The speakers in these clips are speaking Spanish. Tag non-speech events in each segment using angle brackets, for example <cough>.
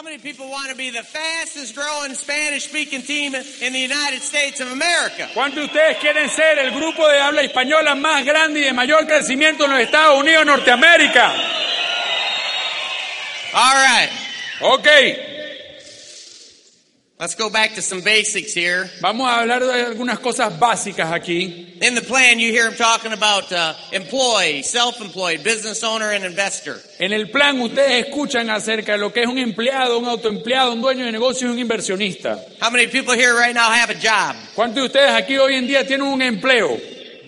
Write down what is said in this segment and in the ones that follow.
How many people want to be the fastest growing Spanish speaking team in the United States of America? ¿Cuántos de ustedes quieren ser el grupo de habla española más grande y de mayor crecimiento en los Estados Unidos Norteamérica? All right, Ok, let's go back to some basics here. vamos a hablar de algunas cosas básicas aquí. In the plan, you hear him talking about uh, employee, self-employed, business owner, and investor. En el plan ustedes escuchan acerca de lo que es un empleado, un autoempleado, un dueño de negocio y un inversionista. How many people here right now have a job? ¿Cuántos de ustedes aquí hoy en día tienen un empleo?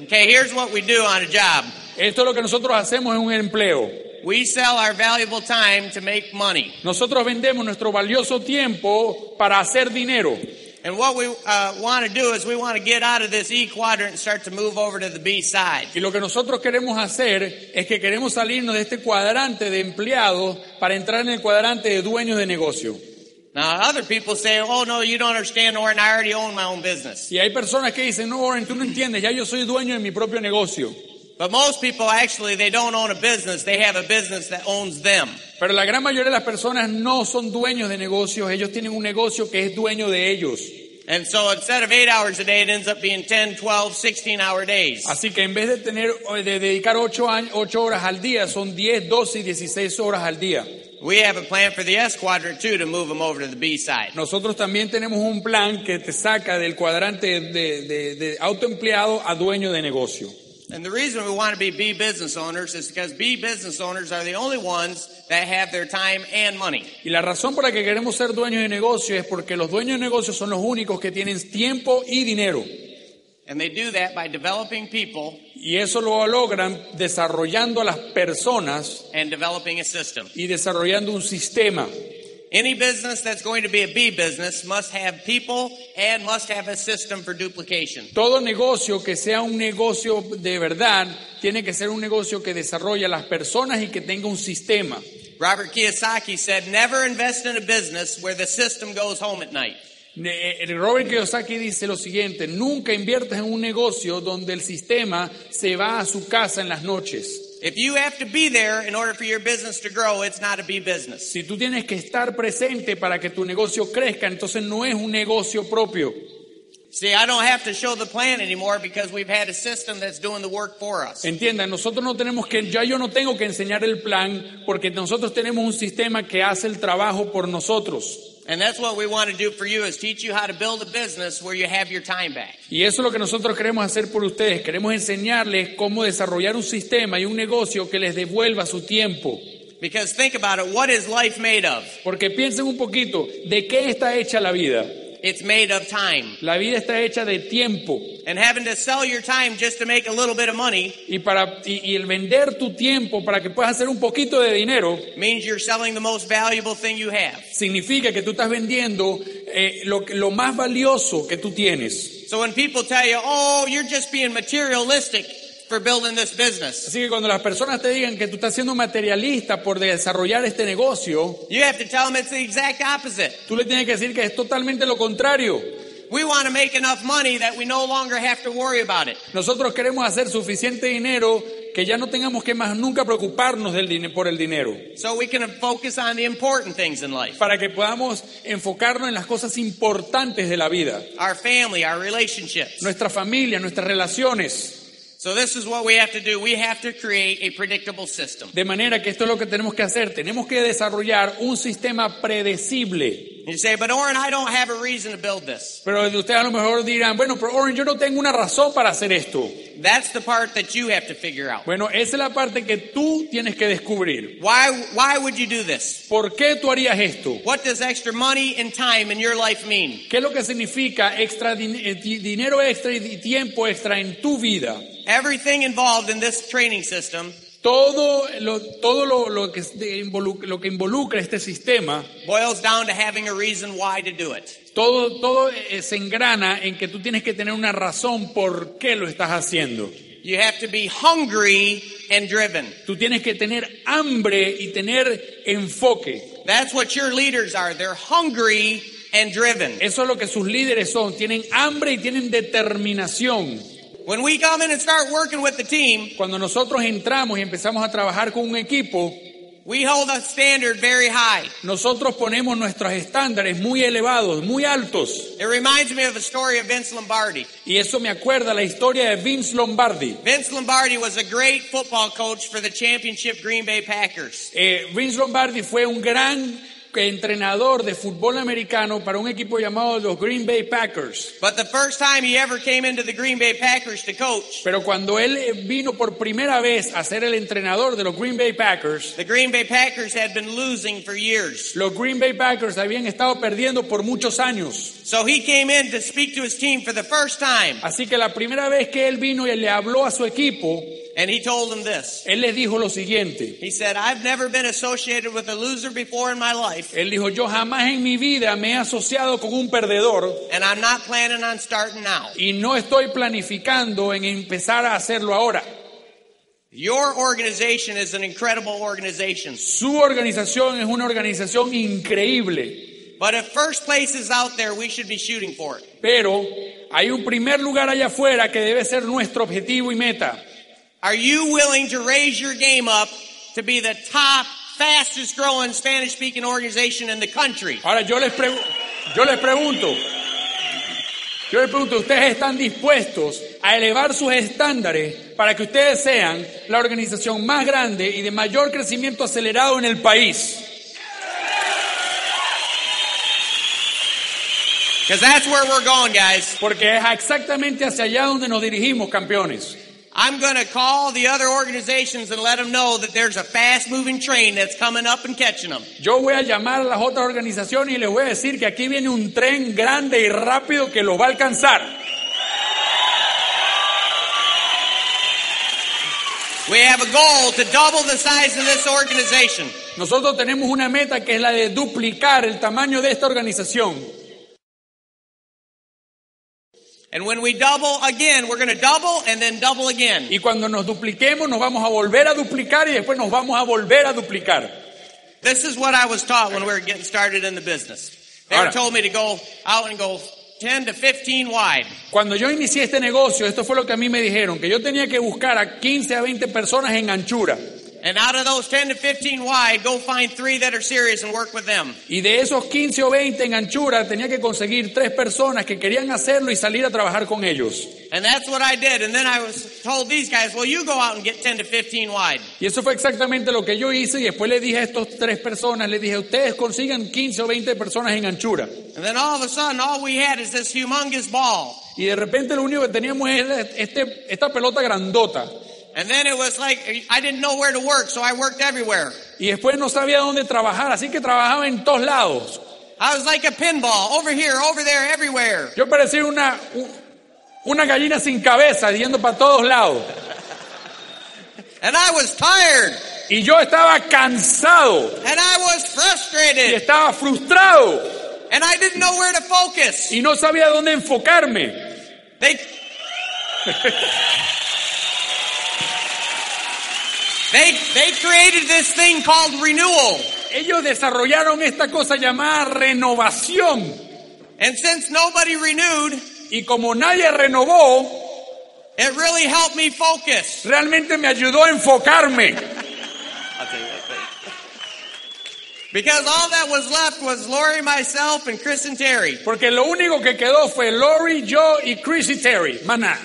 Okay, here's what we do on a job. Esto es lo que nosotros hacemos en un empleo. We sell our valuable time to make money. Nosotros vendemos nuestro valioso tiempo para hacer dinero. And what we uh, want to do is we want to get out of this E quadrant and start to move over to the B side. Y lo que nosotros queremos hacer es que queremos salirnos de este cuadrante de empleados para entrar en el cuadrante de dueños de negocio. Now, other people say, oh, no, you don't understand, Orrin, I already own my own business. Y hay personas que dicen, no, Warren, tú no entiendes, ya yo soy dueño de mi propio negocio. But most people actually, they don't own a business. They have a business that owns them. Pero la gran mayoría de las personas no son dueños de negocios, ellos tienen un negocio que es dueño de ellos. And so instead of eight hours a day, it ends up being 10, 12, 16 hour days. Así que en vez de tener, de dedicar ocho, años, ocho horas al día, son 10, 12 y 16 horas al día. We have a plan for the S quadrant too to move them over to the B side. Nosotros también tenemos un plan que te saca del cuadrante de, de- de autoempleado a dueño de negocio. And the reason we want to be B business owners is because B business owners are the only ones that have their time and money. Y la razón por la que queremos ser dueños de negocio es porque los dueños de negocio son los únicos que tienen tiempo y dinero. And they do that by developing people Y eso lo logran desarrollando a las personas and developing a system. y desarrollando un sistema. Any business that's going to be a B business must have people and must have a system for duplication. Todo negocio que sea un negocio de verdad tiene que ser un negocio que desarrolle a las personas y que tenga un sistema. Robert Kiyosaki said, never invest in a business where the system goes home at night. Eh, Robert Kiyosaki dice lo siguiente, nunca inviertas en un negocio donde el sistema se va a su casa en las noches. If you have to be there in order for your business to grow, it's not a B business. Si tú tienes que estar presente para que tu negocio crezca, entonces no es un negocio propio. See, I don't have to show the plan anymore because we've had a system that's doing the work for us. Entiendan, nosotros no tenemos que, ya yo no tengo que enseñar el plan porque nosotros tenemos un sistema que hace el trabajo por nosotros. And that's what we want to do for you is teach you how to build a business where you have your time back. Y eso es lo que nosotros queremos hacer por ustedes. Queremos enseñarles cómo desarrollar un sistema y un negocio que les devuelva su tiempo. Because think about it, what is life made of? Porque piensen un poquito, ¿de qué está hecha la vida? It's made of time. La vida está hecha de tiempo. And having to sell your time just to make a little bit of money Y, para, y, y el vender tu tiempo para que puedas hacer un poquito de dinero means you're selling the most valuable thing you have. significa que tú estás vendiendo eh, lo más valioso que tú tienes. So when people tell you, oh, you're just being materialistic for building this business, Así que cuando las personas te digan que tú estás siendo materialista por desarrollar este negocio, you have to tell them it's the exact opposite. tú le tienes que decir que es totalmente lo contrario. We want to make enough money that we no longer have to worry about it. Nosotros queremos hacer suficiente dinero que ya no tengamos que más nunca preocuparnos del por el dinero, So we can focus on the important things in life. para que podamos enfocarnos en las cosas importantes de la vida, Our family, our relationships. nuestra familia, nuestras relaciones. So this is what we have to do. We have to create a predictable system. De manera que esto es lo que tenemos que hacer. Tenemos que desarrollar un sistema predecible. You say, but Oren, I don't have a reason to build this. Pero ustedes a lo mejor dirán, bueno, pero Oren, yo no tengo una razón para hacer esto. That's the part that you have to figure out. Bueno, esa es la parte que tú tienes que descubrir. Why, why would you do this? ¿Por qué tú harías esto? What does extra money and time in your life mean? ¿Qué es lo que significa extra eh, dinero extra y tiempo extra en tu vida? Everything involved in this training system Todo lo, todo lo, lo que, de involu- lo que involucra este sistema, boils down to having a reason why to do it. todo, todo eh, se engrana en que tú tienes que tener una razón por qué lo estás haciendo. You have to be hungry and driven. Tú tienes que tener hambre y tener enfoque. That's what your leaders are. They're hungry and driven. Eso es lo que sus líderes son. Tienen hambre y tienen determinación. When we come in and start working with the team, Cuando nosotros entramos y empezamos a trabajar con un equipo, we hold a standard very high. nosotros ponemos nuestros estándares muy elevados, muy altos. It reminds me of the story of Vince Lombardi. Y eso me acuerda la historia de Vince Lombardi. Vince Lombardi was a great football coach for the championship Green Bay Packers. Eh, Vince Lombardi fue un gran entrenador de fútbol americano para un equipo llamado los Green Bay Packers. But the first time he ever came into the Green Bay Packers to coach, Pero cuando él vino por primera vez a ser el entrenador de los Green Bay Packers, the Green Bay Packers had been losing for years. los Green Bay Packers habían estado perdiendo por muchos años. So he came in to speak to his team for the first time, Así que la primera vez que él vino y le habló a su equipo, and he told them this. él les dijo lo siguiente. He said, I've never been associated with a loser before in my life, Él dijo, yo jamás en mi vida me he asociado con un perdedor and I'm not planning on starting now. y no estoy planificando en empezar a hacerlo ahora. Your organization is an incredible organization. Su organización es una organización increíble, But if first place is out there, we should be shooting for it. pero hay un primer lugar allá afuera que debe ser nuestro objetivo y meta. Are you willing to raise your game up to be the top, fastest growing Spanish speaking organization in the country? Ahora yo les, yo les pregunto, yo les pregunto, ¿ustedes están dispuestos a elevar sus estándares para que ustedes sean la organización más grande y de mayor crecimiento acelerado en el país? Because that's where we're going, guys. Porque es exactamente hacia allá donde nos dirigimos, campeones. I'm going to call the other organizations and let them know that there's a fast moving train that's coming up and catching them. Yo voy a llamar a las otras organizaciones y les voy a decir que aquí viene un tren grande y rápido que los va a alcanzar. We have a goal to double the size of this organization. Nosotros tenemos una meta que es la de duplicar el tamaño de esta organización. And when we double again, we're going to double and then double again. Y cuando nos dupliquemos nos vamos a volver a duplicar y después nos vamos a volver a duplicar. This is what I was taught when we were getting started in the business. They Ahora. told me to go out and go 10 to 15 wide. Cuando yo inicié este negocio, esto fue lo que a mí me dijeron, que yo tenía que buscar a 15 a 20 personas en anchura. And out of those 10 to 15 wide, go find three that are serious and work with them. Y de esos 15 o 20 en anchura tenía que conseguir tres personas que querían hacerlo y salir a trabajar con ellos. And that's what I did. And then I was told these guys, well, you go out and get 10 to 15 wide. Y eso fue exactamente lo que yo hice y después le dije a estos tres personas, les dije, ustedes consigan 15 o 20 personas en anchura. And then all of a sudden, all we had is this humongous ball. Y de repente lo único que teníamos era este, esta pelota grandota. And then it was like, I didn't know where to work, so I worked everywhere. Y después no sabía dónde trabajar, así que trabajaba en todos lados. I was like a pinball, over here, over there, everywhere. Yo parecía una, una gallina sin cabeza, yendo para todos lados. And I was tired. Y yo estaba cansado And I was y frustrated. estaba frustrado And I didn't know where to focus. y no sabía dónde enfocarme. They, <laughs> they, they created this thing called renewal. Ellos desarrollaron esta cosa llamada renovación. And since nobody renewed, Y como nadie renovó, it really helped me focus. realmente me ayudó a enfocarme. Because all that was left was Lori, myself, and Chris and Terry. Porque lo único que quedó fue Lori, yo y Chrissy Terry. Maná.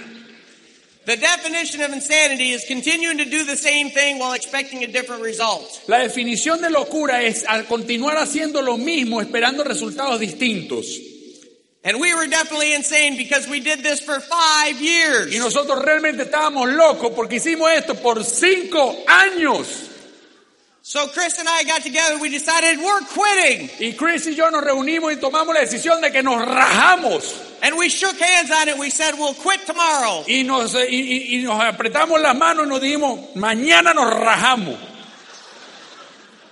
La definición de locura es al continuar haciendo lo mismo esperando resultados distintos. And we were definitely insane because we did this for five years. Y nosotros realmente estábamos locos porque hicimos esto por cinco años. So Chris and I got together. We decided we're quitting. Y Chris y yo nos reunimos y tomamos la decisión de que nos rajamos. And we shook hands on it. We said we'll quit tomorrow. Y nos, y, y- y nos apretamos las manos y nos dijimos, mañana nos rajamos.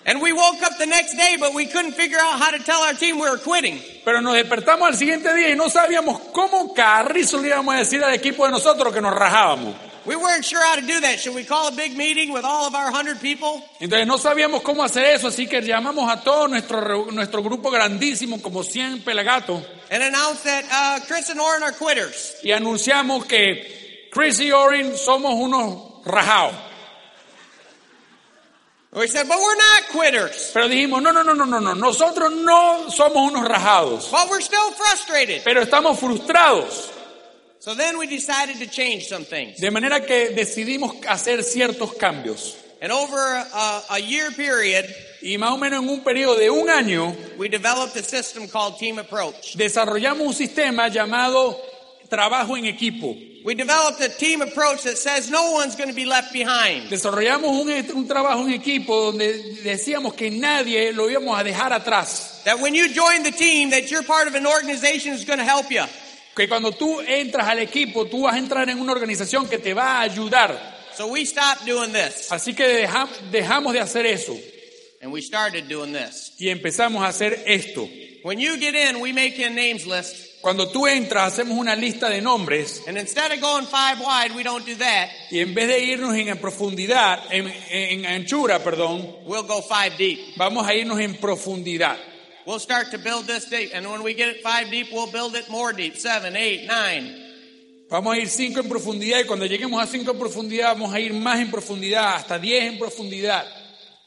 And we woke up the next day, but we couldn't figure out how to tell our team we were quitting. Pero nos despertamos al siguiente día y no sabíamos cómo carrizo le íbamos a decir al equipo de nosotros que nos rajábamos. We weren't sure how to do that. Should we call a big meeting with all of our 100 people? Entonces no sabíamos cómo hacer eso, así que llamamos a todo nuestro, nuestro grupo grandísimo, como 100 pelagatos, And announce that uh, Chris and Oren are quitters. y anunciamos que Chris y Orin somos unos rajados. We said, but we're not quitters. Pero dijimos, no, no, no, no, no, no, nosotros no somos unos rajados, But we're still frustrated. pero estamos frustrados. So then we decided to change some things. De manera que decidimos hacer ciertos cambios. And over a, a year period, Y más o menos en un periodo de un año we developed a system called Team Approach. desarrollamos un sistema llamado trabajo en equipo. We developed a team approach that says no one's going to be left behind. Desarrollamos un, un trabajo en equipo donde decíamos que nadie lo íbamos a dejar atrás. That when you join the team, that you're part of an organization that's going to help you. Que cuando tú entras al equipo, tú vas a entrar en una organización que te va a ayudar. So we stopped doing this Así que deja- dejamos de hacer eso and we started doing this. y empezamos a hacer esto. When you get in, we make a names list. Cuando tú entras, hacemos una lista de nombres And instead of going five wide, we don't do that. y en vez de irnos en profundidad, en, en anchura, perdón, We'll go five deep. vamos a irnos en profundidad. We'll start to build this deep. And when we get it five deep, we'll build it more deep. Seven, eight, nine. Vamos a ir cinco en profundidad y cuando lleguemos a cinco en profundidad vamos a ir más en profundidad, hasta diez en profundidad.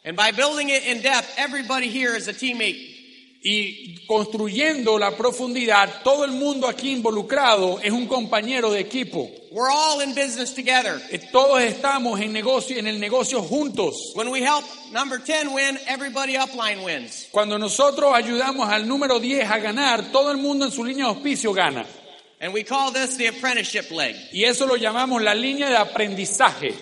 And by building it in depth, everybody here is a teammate. Y construyendo la profundidad, todo el mundo aquí involucrado es un compañero de equipo. We're all in business together. Eh, Todos estamos en negocio, en el negocio juntos. When we help number 10 win, everybody upline wins. Cuando nosotros ayudamos al número 10 a ganar, todo el mundo en su línea de auspicio gana. And we call this the apprenticeship leg. Y eso lo llamamos la línea de aprendizaje.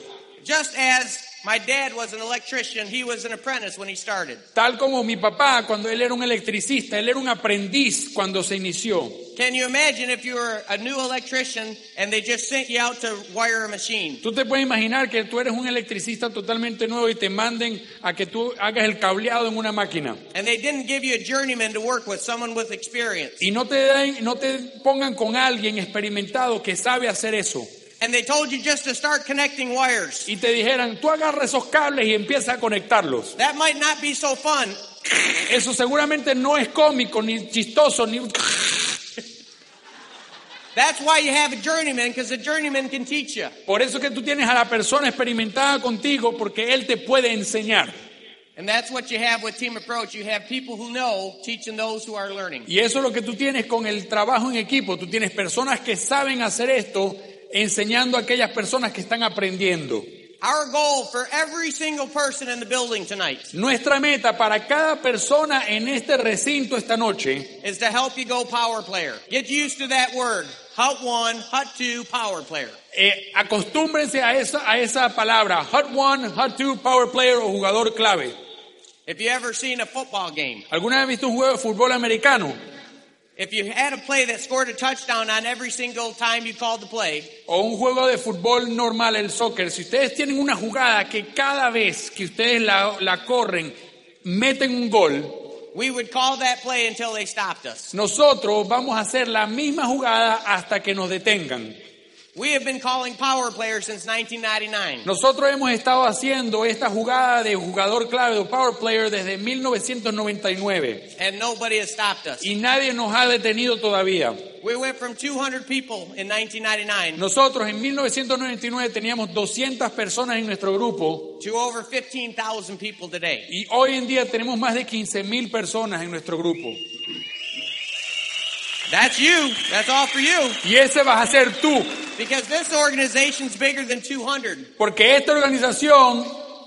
Just as my dad was an electrician, he was an apprentice when he started. Tal como mi papá, cuando él era un electricista, él era un aprendiz cuando se inició. Can you imagine if you were a new electrician and they just sent you out to wire a machine? Tú te puedes imaginar que tú eres un electricista totalmente nuevo y te manden a que tú hagas el cableado en una máquina. And they didn't give you a journeyman to work with, someone with experience. Y no te, den- no te pongan con alguien experimentado que sabe hacer eso. And they told you just to start connecting wires. Y te dijeran, tú agarra esos cables y empieza a conectarlos. That might not be so fun, Eso seguramente no es cómico, ni chistoso, ni... That's why you have a journeyman, because a journeyman can teach you. Por eso es que tú tienes a la persona experimentada contigo, porque él te puede enseñar. And that's what you have with Team Approach. You have people who know teaching those who are learning. Y eso es lo que tú tienes con el trabajo en equipo. Tú tienes personas que saben hacer esto, enseñando a aquellas personas que están aprendiendo. Our goal for every single person in the building tonight Nuestra meta para cada persona en este recinto esta noche is to help you go power player. Get used to that word. Hut one, hut two, power player. Eh, acostúmbrense a esa, a esa palabra, hot one, hot two, power player o jugador clave. If you ever seen a football game, ¿Alguna vez visto un juego de fútbol americano? If you had a play that scored a touchdown on every single time you called the play, O un juego de fútbol normal, el soccer. Si ustedes tienen una jugada que cada vez que ustedes la, la corren, meten un gol, we would call that play until they stopped us. nosotros vamos a hacer la misma jugada hasta que nos detengan. We have been calling power player since 1999. Nosotros hemos estado haciendo esta jugada de jugador clave o power player desde 1999 And nobody has stopped us. y nadie nos ha detenido todavía. We went from 200 people in 1999 Nosotros en 1999 teníamos 200 personas en nuestro grupo to over 15,000 people today. y hoy en día tenemos más de 15.000 personas en nuestro grupo. That's you. That's all for you. Y ese vas a ser tú, Because this organization's bigger than 200. porque esta organización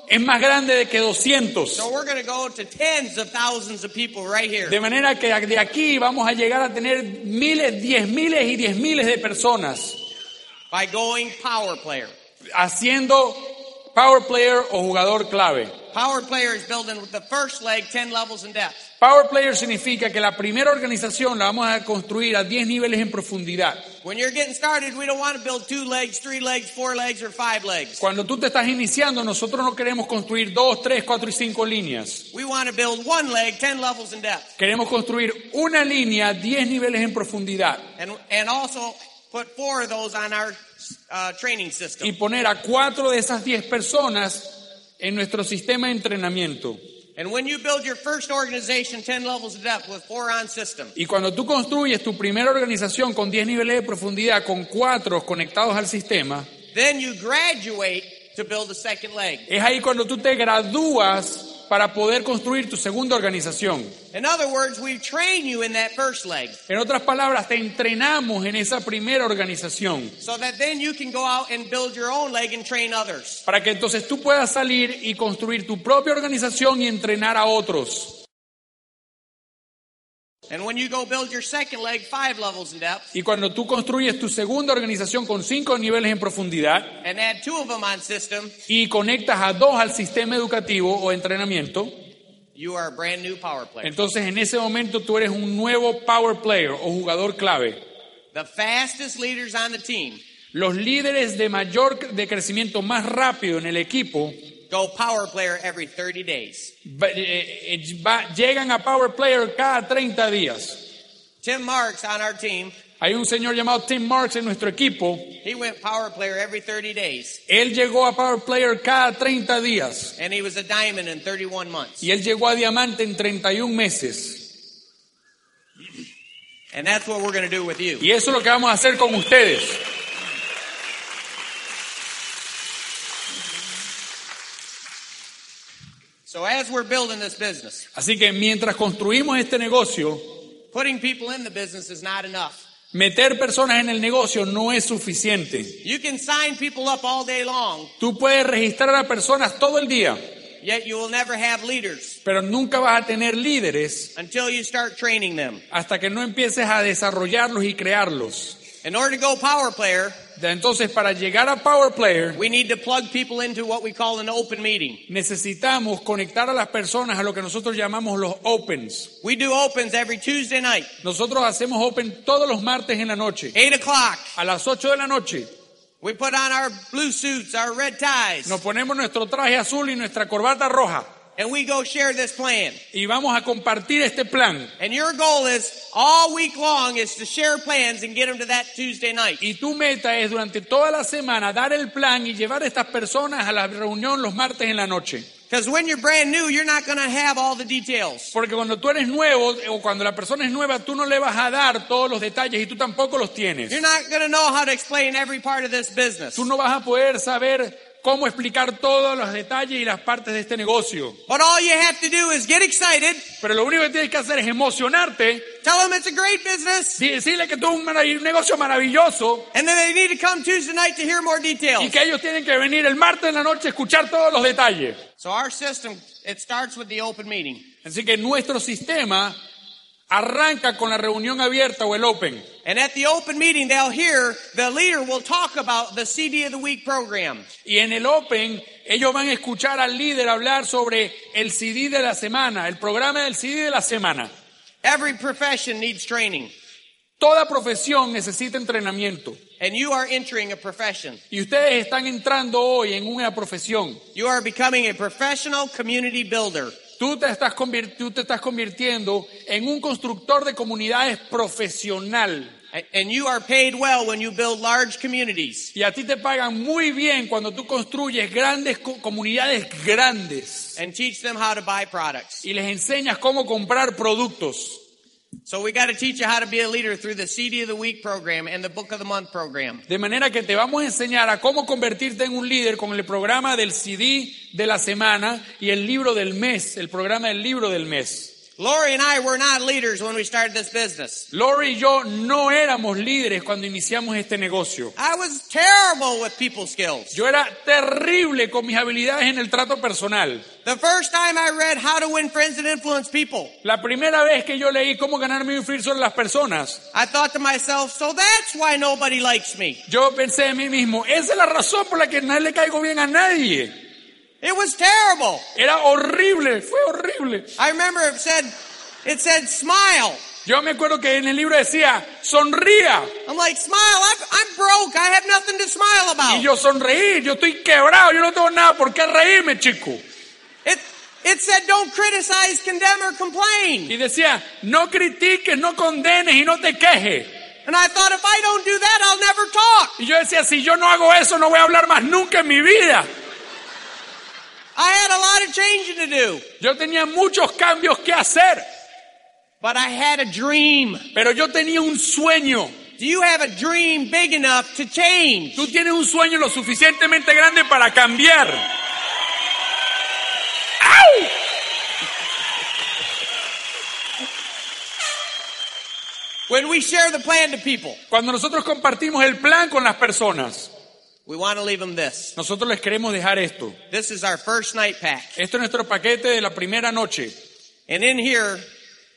es más grande de que 200. So we're going to go to tens of thousands of people right here. De manera que de aquí vamos a llegar a tener miles, diez miles y diez miles de personas by going power player. haciendo power player o jugador clave. Power player is building the first leg 10 levels in depth. Power Player significa que la primera organización la vamos a construir a 10 niveles en profundidad. When you're getting started, we don't want to build two legs, three legs, four legs, or five legs. Cuando tú te estás iniciando, nosotros no queremos construir dos, tres, cuatro y cinco líneas. We want to build one leg, 10 levels in depth. Queremos construir una línea, 10 niveles en profundidad. And, and also put four of those on our uh, training system. Y poner a cuatro de esas 10 personas en nuestro sistema de entrenamiento. And when you build your first organization 10 levels of depth with four on system, Y cuando tú construyes tu primera organización con 10 niveles de profundidad, con cuatro conectados al sistema, then you graduate to build a second leg. es ahí cuando tú te gradúas para poder construir tu segunda organización. In other words, we train you in that first leg En otras palabras, te entrenamos en esa primera organización so that then you can go out and build your own leg and train others. para que entonces tú puedas salir y construir tu propia organización y entrenar a otros. Y cuando tú construyes tu segunda organización con cinco niveles en profundidad and add two of them on system, y conectas a dos al sistema educativo o entrenamiento, you are a brand new power player. entonces en ese momento tú eres un nuevo power player o jugador clave. The fastest leaders on the team Los líderes de mayor de crecimiento más rápido en el equipo go power player every 30 days. va- eh, eh, llegan a power player cada 30 días. Tim Marks on our team, Hay un señor llamado Tim Marks en nuestro equipo. he went power player every 30 days, Él llegó a power player cada 30 días and he was a diamond in 31 months. y él llegó a diamante en 31 meses. And that's what we're going to do with you. Y eso es lo que vamos a hacer con ustedes. So as we're building this business, Así que mientras construimos este negocio, putting people in the business is not enough. meter personas en el negocio no es suficiente. You can sign people up all day long, Tú puedes registrar a personas todo el día, yet you will never have leaders pero nunca vas a tener líderes until you start training them. hasta que no empieces a desarrollarlos y crearlos. In order to go power player, Entonces, para llegar a Power Player, we need to plug people into what we call an open meeting. necesitamos conectar a las personas a lo que nosotros llamamos los opens. We do opens every Tuesday night, Nosotros hacemos open todos los martes en la noche, 8 o'clock. a las 8 de la noche. We put on our blue suits, our red ties, Nos ponemos nuestro traje azul y nuestra corbata roja and we go share this plan. y vamos a compartir este plan. And your goal is all week long is to share plans and get them to that Tuesday night. Y tu meta es durante toda la semana dar el plan y llevar a estas personas a la reunión los martes en la noche. Because when you're brand new, you're not going to have all the details. Porque cuando tú eres nuevo o cuando la persona es nueva, tú no le vas a dar todos los detalles y tú tampoco los tienes. You're not going to know how to explain every part of this business. Tú no vas a poder saber cómo explicar todos los detalles y las partes de este negocio. But all you have to do is get excited, Pero lo único que tienes que hacer es emocionarte, tell them it's a great business, decirle que es un, negocio maravilloso and then they need to come Tuesday night to hear more y details. que ellos tienen que venir el martes en la noche a escuchar todos los detalles. So our system, it starts with the open meeting. Así que nuestro sistema arranca con la reunión abierta o el open. And at the open meeting, they'll hear the leader will talk about the CD of the week program. Y en el Open, ellos van a escuchar al líder hablar sobre el CD de la semana, el programa del CD de la semana. Every profession needs training, Toda profesión necesita entrenamiento. and you are entering a profession. Y ustedes están entrando hoy en una profesión. You are becoming a professional community builder. Tú te estás, tú te estás convirtiendo en un constructor de comunidades profesional. And you are paid well when you build large communities. Y a ti te pagan muy bien cuando tú construyes grandes co- comunidades grandes and teach them how to buy products. y les enseñas cómo comprar productos. So we got to teach you how to be a leader through the CD of the Week program and the Book of the Month program. De manera que te vamos a enseñar a cómo convertirte en un líder con el programa del CD de la semana y el libro del mes, el programa del libro del mes. Lori and I were not leaders when we started this business. Lori y yo no éramos líderes cuando iniciamos este negocio. I was terrible with people skills. Yo era terrible con mis habilidades en el trato personal. The first time I read How to Win Friends and Influence People, La primera vez que yo leí cómo ganarme influir sobre las personas, I thought to myself, so that's why nobody likes me. yo pensé en mí mismo, esa es la razón por la que no le caigo bien a nadie. It was terrible. Era horrible, fue horrible. I remember it said, it said smile. Yo me acuerdo que en el libro decía, sonría. I'm like, smile, I'm, I'm broke. I have nothing to smile Y about. yo sonreí, yo estoy quebrado, yo no tengo nada por qué reírme, chico. It, it said, don't criticize, condemn, or complain. Y decía, no critiques, no condenes y no te quejes. And I thought, if I don't do that, I'll never talk. Y yo decía, si yo no hago eso, no voy a hablar más nunca en mi vida. I had a lot of changing to do, Yo tenía muchos cambios que hacer, but I had a dream. pero yo tenía un sueño. Do you have a dream big enough to change? Tú tienes un sueño lo suficientemente grande para cambiar. ¡Au! When we share the plan to people, Cuando nosotros compartimos el plan con las personas, we want to leave them this. nosotros les queremos dejar esto. This is our first night pack. Esto es nuestro paquete de la primera noche. And in here,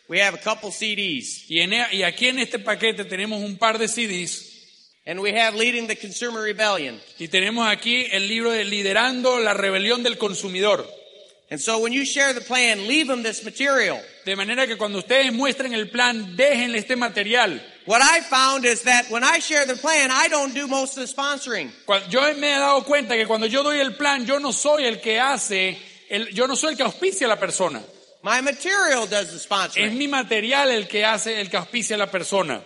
we have a couple CDs. Y, en- y aquí en este paquete tenemos un par de CDs And we have Leading the Consumer Rebellion. y tenemos aquí el libro de Liderando la Rebelión del Consumidor. And so when you share the plan, leave them this material. De manera que cuando ustedes muestren el plan, déjenle este material. What I found is that when I share the plan, I don't do most of the sponsoring. Yo me he dado cuenta que cuando yo doy el plan, yo no soy el que hace, el- yo no soy el que auspicia a la persona. My material does the Es sponsoring. mi material el que hace, el que auspicia a la persona.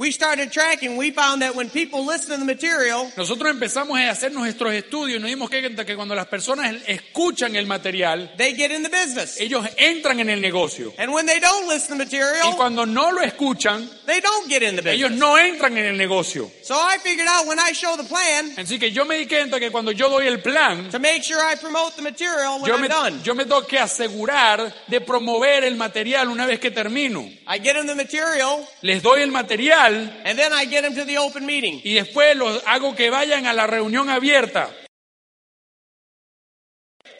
We started tracking. We found that when people listen to the material, Nosotros empezamos a hacer nuestros estudios y nos dimos cuenta que cuando las personas escuchan el material, they get in the business. ellos entran en el negocio. And when they don't listen to the Y material, cuando no lo escuchan, they don't get in the ellos business. no entran en el negocio. So I figured out when I show the plan Así que yo me di cuenta que cuando yo doy el plan, to make sure I promote the material when yo I'm me, done. yo me tengo que asegurar de promover el material una vez que termino. I get them the material Les doy el material and then I get them to the open meeting. y después los hago que vayan a la reunión abierta.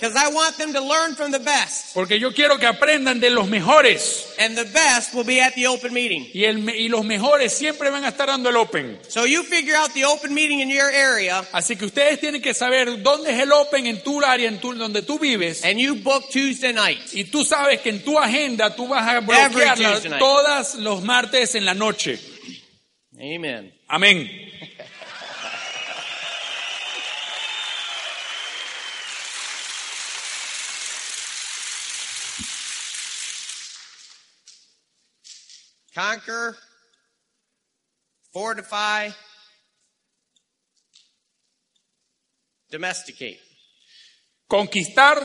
Because I want them to learn from the best. Porque yo quiero que aprendan de los mejores. And the best will be at the open meeting. Y, el me- y los mejores siempre van a estar dando el open. So you figure out the open meeting in your area Así que ustedes tienen que saber dónde es el open en tu área, en tu, donde tú vives. and you book Tuesday night. Y tú sabes que en tu agenda tú vas a bloquearla todas los martes en la noche. Amen. Amén. Conquer, fortify, domesticate. Conquistar,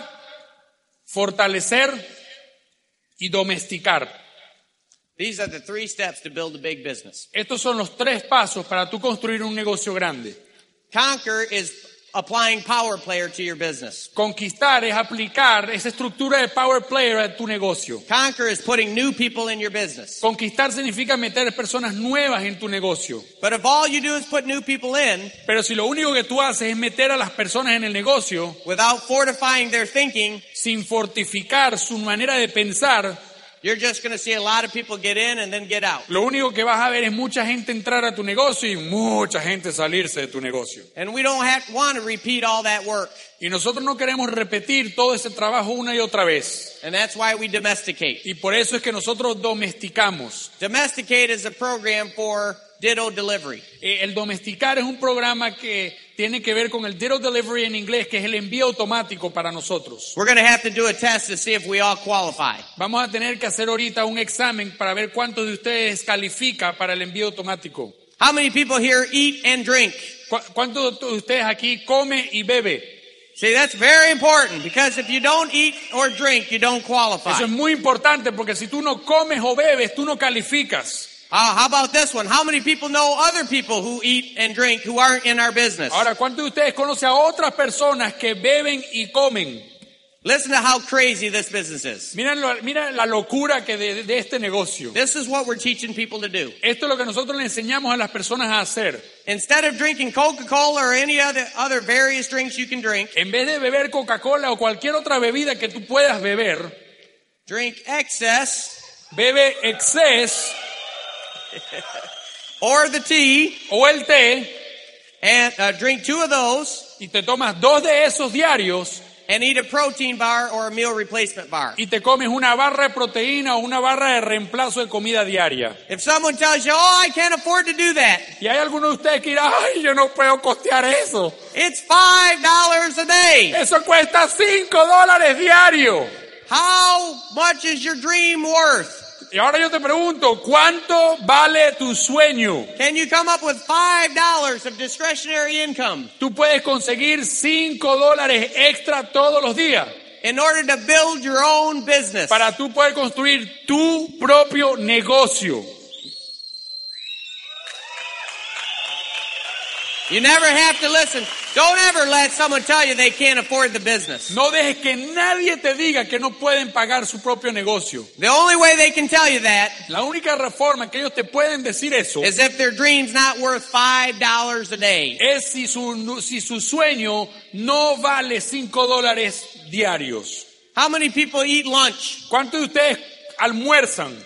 fortalecer y domesticar. These are the three steps to build a big business. Estos son los tres pasos para tú construir un negocio grande. Conquer is applying power player to your business. Conquistar es aplicar esa estructura de power player a tu negocio. Conquer is putting new people in your business. Conquistar significa meter personas nuevas en tu negocio. But if all you do is put new people in Pero si lo único que tú haces es meter a las personas en el negocio without fortifying their thinking, sin fortificar su manera de pensar, you're just going to see a lot of people get in and then get out. lo único que vas a ver es mucha gente entrar a tu negocio y mucha gente salirse de tu negocio. And we don't have, want to repeat all that work. Y nosotros no queremos repetir todo ese trabajo una y otra vez. And that's why we domesticate. Y por eso es que nosotros domesticamos. Domesticate is a program for ditto delivery. Eh, El domesticar es un programa que tiene que ver con el Ditto Delivery en inglés, que es el envío automático para nosotros. We're going to have to do a test to see if we all qualify. Vamos a tener que hacer ahorita un examen para ver cuántos de ustedes califica para el envío automático. How many people here eat and drink? ¿Cu- ¿Cuántos de ustedes aquí come y bebe? See, that's very important because if you don't eat or drink, you don't qualify. Eso es muy importante porque si tú no comes o bebes, tú no calificas. Uh, how about this one? How many people know other people who eat and drink who aren't in our business? Ahora, ¿cuántos de ustedes conocen a otras personas que beben y comen? Listen to how crazy this business is. Miren, lo- mira la locura que de, de este negocio. This is what we're teaching people to do. Esto es lo que nosotros le enseñamos a las personas a hacer. Instead of drinking Coca-Cola or any other, other various drinks you can drink, En vez de beber Coca-Cola o cualquier otra bebida que tú puedas beber, drink excess bebe Excess <laughs> or the tea o el té and uh, drink two of those y te tomas dos de esos diarios and eat a protein bar or a meal replacement bar. y te comes una barra de proteína o una barra de reemplazo de comida diaria. If someone tells you, oh, I can't afford to do that, Y hay algunos de ustedes que dirán, ay, yo no puedo costear eso. it's five dollars a day. Eso cuesta 5 dólares diario. How much is your dream worth? Y ahora yo te pregunto, ¿cuánto vale tu sueño? Can you come up with five dollars of discretionary income Tú puedes conseguir 5 dólares extra todos los días in order to build your own business? para tú poder construir tu propio negocio. You never have to listen. Don't ever let someone tell you they can't afford the business. No dejes que nadie te diga que no pueden pagar su propio negocio. The only way they can tell you that La única reforma que ellos te pueden decir eso is if their dream's not worth five dollars a day. es si su, si su sueño no vale 5 dólares diarios. How many people eat lunch? ¿Cuántos de ustedes almuerzan?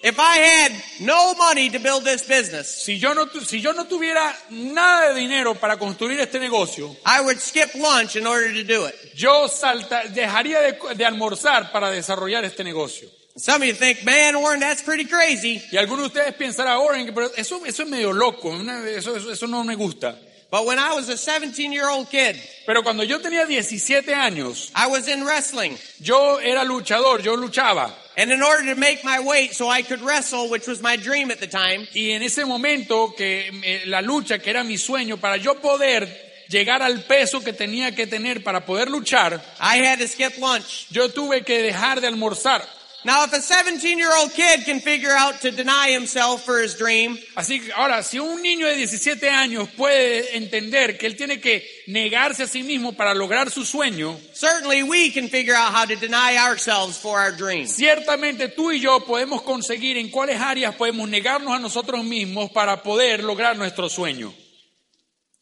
If I had no money to build this business, Si yo, no, si yo no tuviera nada de dinero para construir este negocio, I would skip lunch in order to do it. yo salta- dejaría de, de almorzar para desarrollar este negocio. Some of you think, man, Warren, that's pretty crazy. Y algunos de ustedes pensarán, Oren, pero eso, eso es medio loco, eso, eso- eso no me gusta. But when I was a 17 year old kid, Pero cuando yo tenía 17 años, I was in wrestling. yo era luchador, yo luchaba. And in order to make my weight so I could wrestle, which was my dream at the time, Y en ese momento que eh, la lucha, que era mi sueño, para yo poder llegar al peso que tenía que tener para poder luchar, I had to skip lunch. yo tuve que dejar de almorzar. Now, if a 17 year old kid can figure out to deny himself for his dream, Así que ahora, si un niño de 17 años puede entender que él tiene que negarse a sí mismo para lograr su sueño, certainly we can figure out how to deny ourselves for our dream. ciertamente tú y yo podemos conseguir en cuáles áreas podemos negarnos a nosotros mismos para poder lograr nuestro sueño.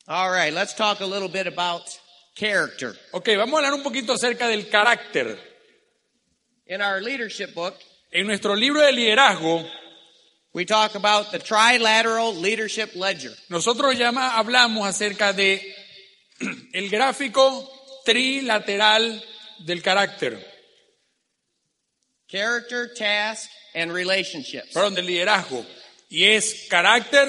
All right, let's talk a little bit about character. Ok, vamos a hablar un poquito acerca del carácter. In our leadership book, En nuestro libro de liderazgo, we talk about the trilateral leadership ledger. nosotros hablamos acerca de <clears throat> el gráfico trilateral del carácter, Character, task, and relationships. perdón, del liderazgo. Y es carácter,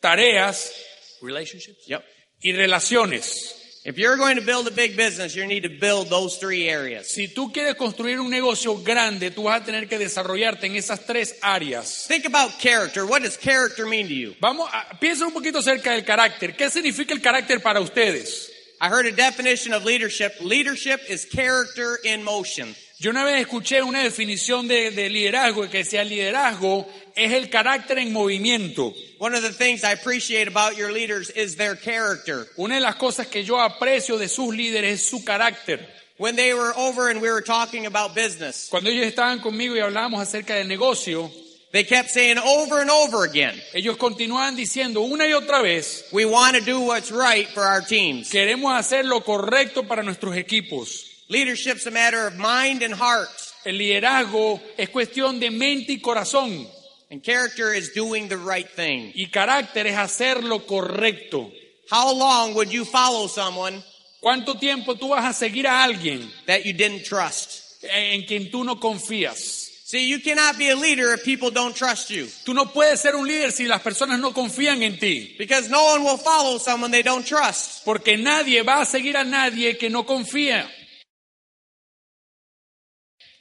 tareas, relationships, Yep. y relaciones. If you're going to build a big business, you need to build those three areas. Si tú quieres construir un negocio grande, tú vas a tener que desarrollarte en esas tres áreas. Think about character. What does character mean to you? Vamos, a, piensa un poquito acerca del carácter. ¿Qué significa el carácter para ustedes? I heard a definition of leadership. Leadership is character in motion. Yo una vez escuché una definición de, de liderazgo que decía liderazgo es el carácter en movimiento. One of the things I appreciate about your leaders is their character. Una de las cosas que yo aprecio de sus líderes es su carácter. When they were over and we were talking about business, Cuando ellos estaban conmigo y hablábamos acerca del negocio, they kept saying over and over again, ellos continuaban diciendo una y otra vez, we want to do what's right for our teams. queremos hacer lo correcto para nuestros equipos. Leadership's a matter of mind and heart, El liderazgo es cuestión de mente y corazón. and character is doing the right thing. Y carácter es hacer lo correcto. How long would you follow someone ¿Cuánto tiempo tú vas a seguir a alguien that you didn't trust? en quien tú no confías? See, you cannot be a leader if people don't trust you. Tú no puedes ser un líder si las personas no confían en ti. Because no one will follow someone they don't trust. Porque nadie va a seguir a nadie que no confía.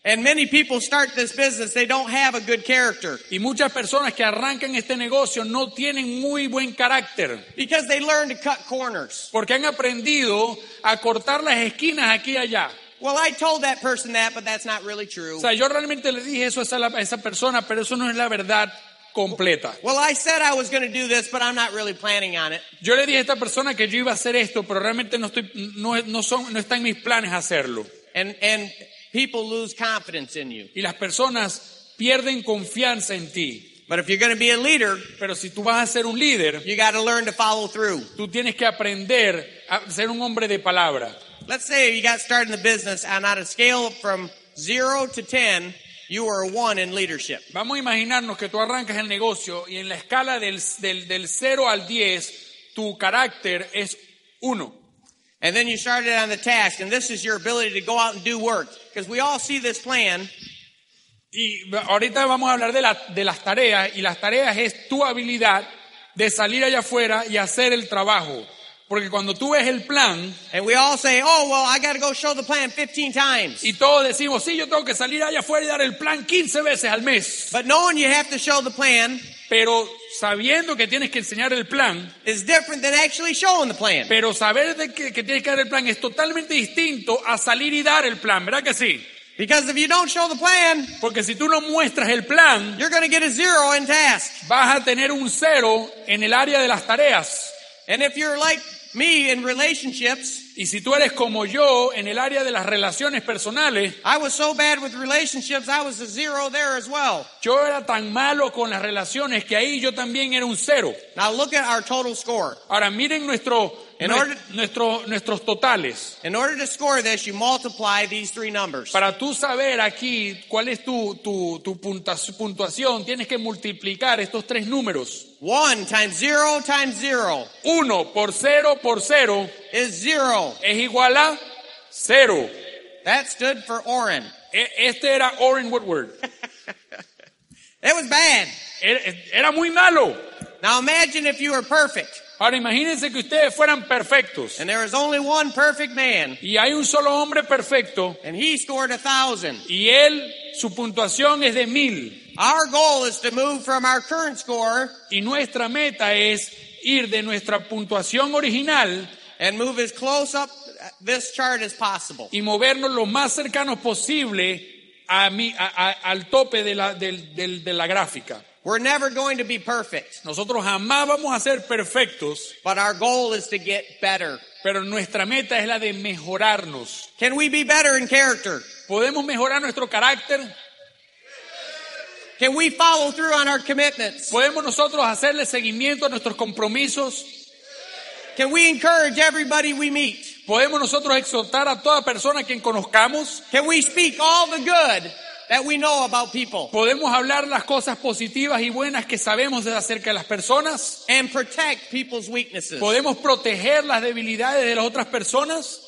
And many people start this business, they don't have a good character Y muchas personas que arrancan este negocio no tienen muy buen carácter. because they learn to cut corners. Porque han aprendido a cortar las esquinas aquí y allá. Well, I told that person that, but that's not really true. O sea, yo realmente le dije eso a esa, a esa persona, pero eso no es la verdad completa. Well, I said I was going to do this, but I'm not really planning on it. Yo le dije a esta persona que yo iba a hacer esto, pero realmente no estoy, no, no son, no está en mis planes hacerlo. And, and people lose confidence in you. Y las personas pierden confianza en ti. But if you're going to be a leader, Pero si tú vas a ser un líder, you got to learn to follow through. tú tienes que aprender a ser un hombre de palabra. Let's say you got started in the business and on a scale from zero to 10, you were a one in leadership. Vamos a imaginarnos que tú arrancas el negocio y en la escala del, del, del 0 al 10, tu carácter es 1. And then you started on the task, and this is your ability to go out and do work. Because we all see this plan, Y ahorita vamos a hablar de, la- de las tareas, y las tareas es tu habilidad de salir allá afuera y hacer el trabajo. Porque cuando tú ves el plan, and we all say, oh, well, I got to go show the plan 15 times. y todos decimos, sí, yo tengo que salir allá afuera y dar el plan 15 veces al mes. But knowing you have to show the plan Pero sabiendo que tienes que enseñar el plan, is different than actually showing the plan. pero saber de que, que tienes que dar el plan es totalmente distinto a salir y dar el plan, ¿verdad que sí? Because if you don't show the plan, Porque si tú no muestras el plan, you're going to get a zero in task. vas a tener un cero en el área de las tareas. And if you're like me in relationships, Y si tú eres como yo en el área de las relaciones personales, I was so bad with relationships, I was a zero there as well. yo era tan malo con las relaciones que ahí yo también era un cero. Now look at our total score. Ahora miren nuestro, En nuestro- nuestros totales. In order to score this, you multiply these three numbers. Para tú saber aquí cuál es tu, tu, tu puntuación, tienes que multiplicar estos tres números. One times zero times zero Uno por cero por cero is zero. es igual a cero. That stood for Oren. E- Este era Oren Woodward. <laughs> It was bad. Era, era muy malo. Now imagine if you were perfect Ahora imagínense que ustedes fueran perfectos. and there was only one perfect man Y hay un solo hombre perfecto and he scored a thousand. y él, su puntuación es de mil. Our goal is to move from our current score Y nuestra meta es ir de nuestra puntuación original and move as close up this chart as possible. y movernos lo más cercanos posible a mi- a- a- al tope la, de la gráfica. We're never going to be perfect, Nosotros jamás vamos a ser perfectos, but our goal is to get better. pero nuestra meta es la de mejorarnos. Can we be better in character? ¿Podemos mejorar nuestro carácter? Can we follow through on our commitments? ¿Podemos nosotros hacerle seguimiento a nuestros compromisos? Can we encourage everybody we meet? ¿Podemos nosotros exhortar a toda persona a quien conozcamos? Can we speak all the good that we know about people ¿Podemos hablar las cosas positivas y buenas que sabemos acerca de las personas? and protect people's weaknesses? ¿Podemos proteger las debilidades de las otras personas?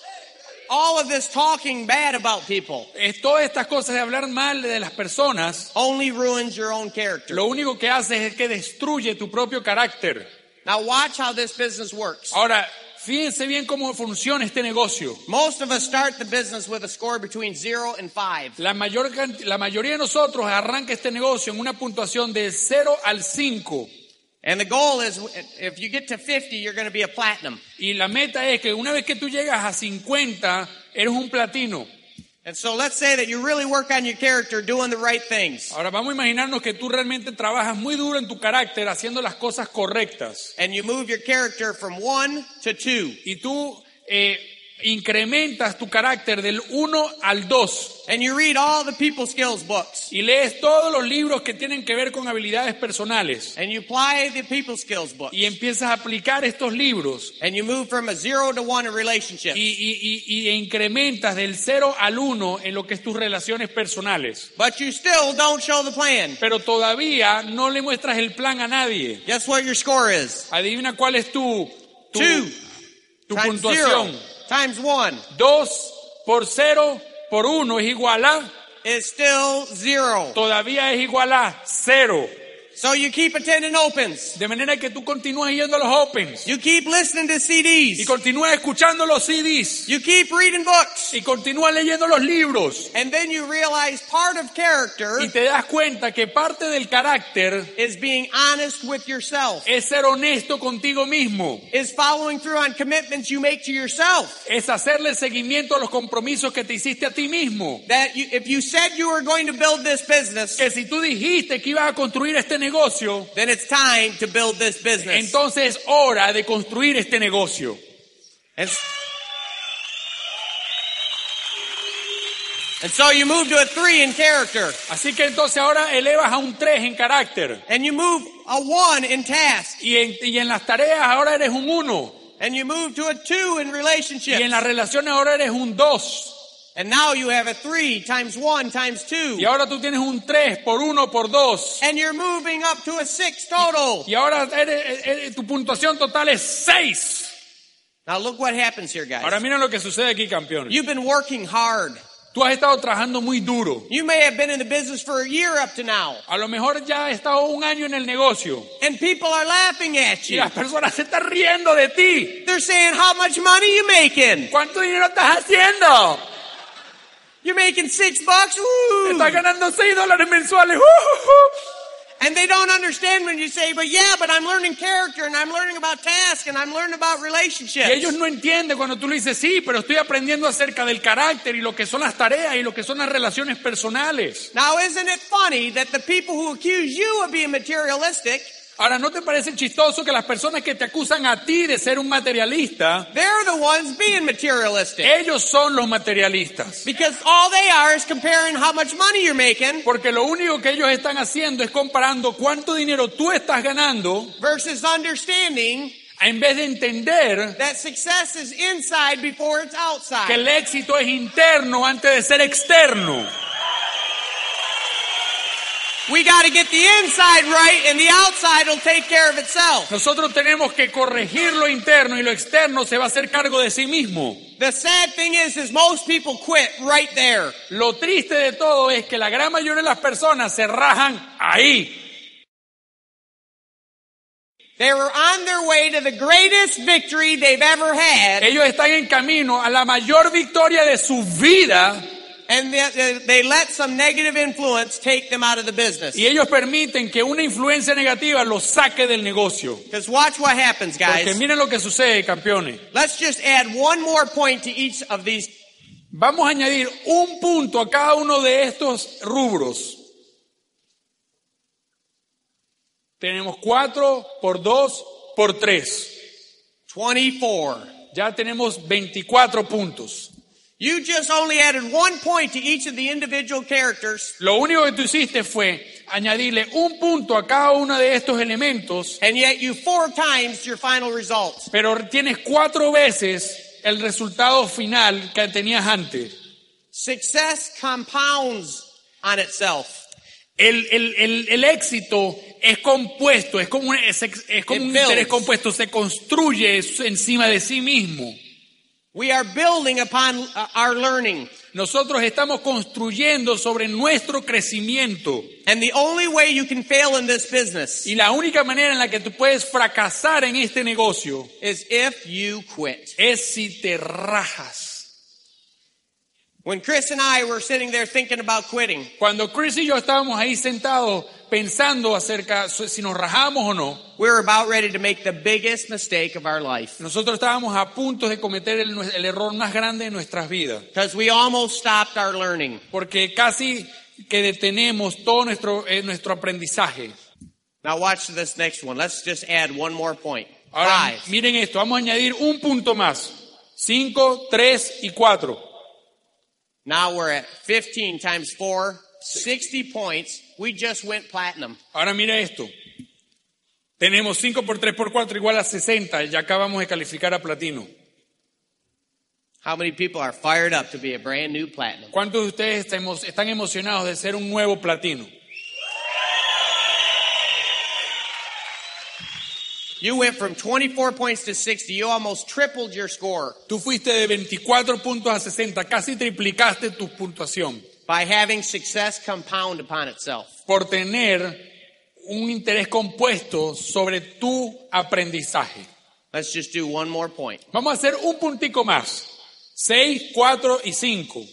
All of this talking bad about people Es todas estas cosas de hablar mal de las personas, only ruins your own character. lo único que hace es que destruye tu propio carácter. Now watch how this business works. Ahora, fíjense bien cómo funciona este negocio. Most of us start the business with a score between zero and five. La, mayor, la mayoría de nosotros arranca este negocio en una puntuación de 0 al 5. And the goal is if you get to 50, you're going to be a platinum. Y la meta es que una vez que tú llegas a 50, eres un platino. And so let's say that you really work on your character doing the right things. Ahora vamos a imaginarnos que tú realmente trabajas muy duro en tu carácter haciendo las cosas correctas. And you move your character from one to two. Y tú eh, incrementas tu carácter del 1 al 2. And you read all the people skills books. Y lees todos los libros que tienen que ver con habilidades personales. And you apply the people skills book. Y empiezas a aplicar estos libros. And you move from a zero to one in Y, relationships. y- y- y incrementas del 0 al 1 en lo que es tus relaciones personales. But you still don't show the plan. Pero todavía no le muestras el plan a nadie. Guess what your score is? Adivina cuál es tu, tu, Two tu times zero puntuación. Times one 2 por 0 por 1 es igual a, is still zero. todavía es igual a 0. So you keep attending opens. De manera que tú continúas yendo a los Opens. You keep listening to Y CDs. continúas escuchando los CDs. You keep reading books. Y continúas leyendo los libros. And then you realize part of character Y te das cuenta que parte del carácter is being honest with yourself. es ser honesto contigo mismo. Is following through on commitments you make to yourself. Es hacerle seguimiento a los compromisos que te hiciste a ti mismo. That you, if you said you were going to build this business, Que si tú dijiste que ibas a construir este negocio, then it's time to build this business. entonces es hora de construir este negocio. And, and so you move to a three in character. Así que entonces ahora elevas a un 3 en carácter. And you move a one in task. Y en, y en las tareas ahora eres un 1. And you move to a two in relationship. Y en las relaciones ahora eres un 2. And now you have a three times one times two. Y ahora tú tienes un 3 por 1 por 2. And you're moving up to a six total. Y ahora eres- eres- tu puntuación total es 6. Now look what happens here, Ahora guys. miren lo que sucede aquí, campeones. You've been working hard. Tú has estado trabajando muy duro. You may have been in the business for a year up to now. A lo mejor ya has estado un año en el negocio And people are laughing at y you. las personas se están riendo de ti. They're saying, how much money you making? ¿Cuánto dinero estás haciendo? You're making six bucks? Ooh. Estás ganando 6 dólares mensuales. ¡Uh, uh, uh! And they don't understand when you say, but yeah, but I'm learning character and I'm learning about task and I'm learning about relationships. Y ellos no entienden cuando tú le dices, sí, pero estoy aprendiendo acerca del carácter y lo que son las tareas y lo que son las relaciones personales. Now, isn't it funny that the people who accuse you of being materialistic, Ahora, ¿no te parece chistoso que las personas que te acusan a ti de ser un materialista, they're the ones being materialistic? ellos son los materialistas? Because all they are is comparing how much money you're making Porque lo único que ellos están haciendo es comparando cuánto dinero tú estás ganando versus understanding en vez de entender that success is inside before it's que outside. el éxito es interno antes de ser externo. We got to get the inside right and the outside will take care of itself. Nosotros tenemos que corregir lo interno y lo externo se va a hacer cargo de sí mismo. The sad thing is, is most people quit right there. Lo triste de todo es que la gran mayoría de las personas se rajan ahí. They were on their way to the greatest victory they've ever had, Ellos están en camino a la mayor victoria de su vida and they, they let some negative influence take them out of the business. y ellos permiten que una influencia negativa los saque del negocio. Because watch what happens, Porque guys. miren lo que sucede, campeones. Let's just add one more point to each of these. Vamos a añadir un punto a cada uno de estos rubros. Tenemos cuatro por dos por tres. 24. Ya tenemos 24 puntos. You just only added one point to each of the individual characters, Lo único que tú hiciste fue añadirle un punto a cada uno de estos elementos, and yet you four times your final results. pero tienes cuatro veces el resultado final que tenías antes. Success compounds on itself. El, el- el- el éxito es compuesto, es como un, es, es como It un builds. interés compuesto, se construye encima de sí mismo. We are building upon uh, our learning. Nosotros estamos construyendo sobre nuestro crecimiento. And the only way you can fail in this business Y la única manera en la que tú puedes fracasar en este negocio is if you quit. es si te rajas. When Chris and I were sitting there thinking about quitting, Cuando Chris y yo estábamos ahí sentados pensando acerca si nos rajamos o no, we were about ready to make the biggest mistake of our life. nosotros estábamos a punto de cometer el, el error más grande de nuestras vidas. Because we almost stopped our learning. Porque casi que detenemos todo nuestro, eh, nuestro aprendizaje. Now watch this next one. Let's just add one more point. Ahora, Five. miren esto, vamos a añadir un punto más. Cinco, tres y cuatro. Now we're at 15 times 4, 60 points. We just went platinum. Ahora mira esto. Tenemos 5 por 3 por 4 igual a 60. Ya acabamos de calificar a platino. How many people are fired up to be a brand new platinum? ¿Cuántos de ustedes están emocionados de ser un nuevo platino? You went from 24 points to 60. You almost tripled your score Tú fuiste de 24 puntos a 60, casi triplicaste tu puntuación by having success compound upon itself. por tener un interés compuesto sobre tu aprendizaje. Let's just do one more point. Vamos a hacer un puntico más. 6, 4 y 5.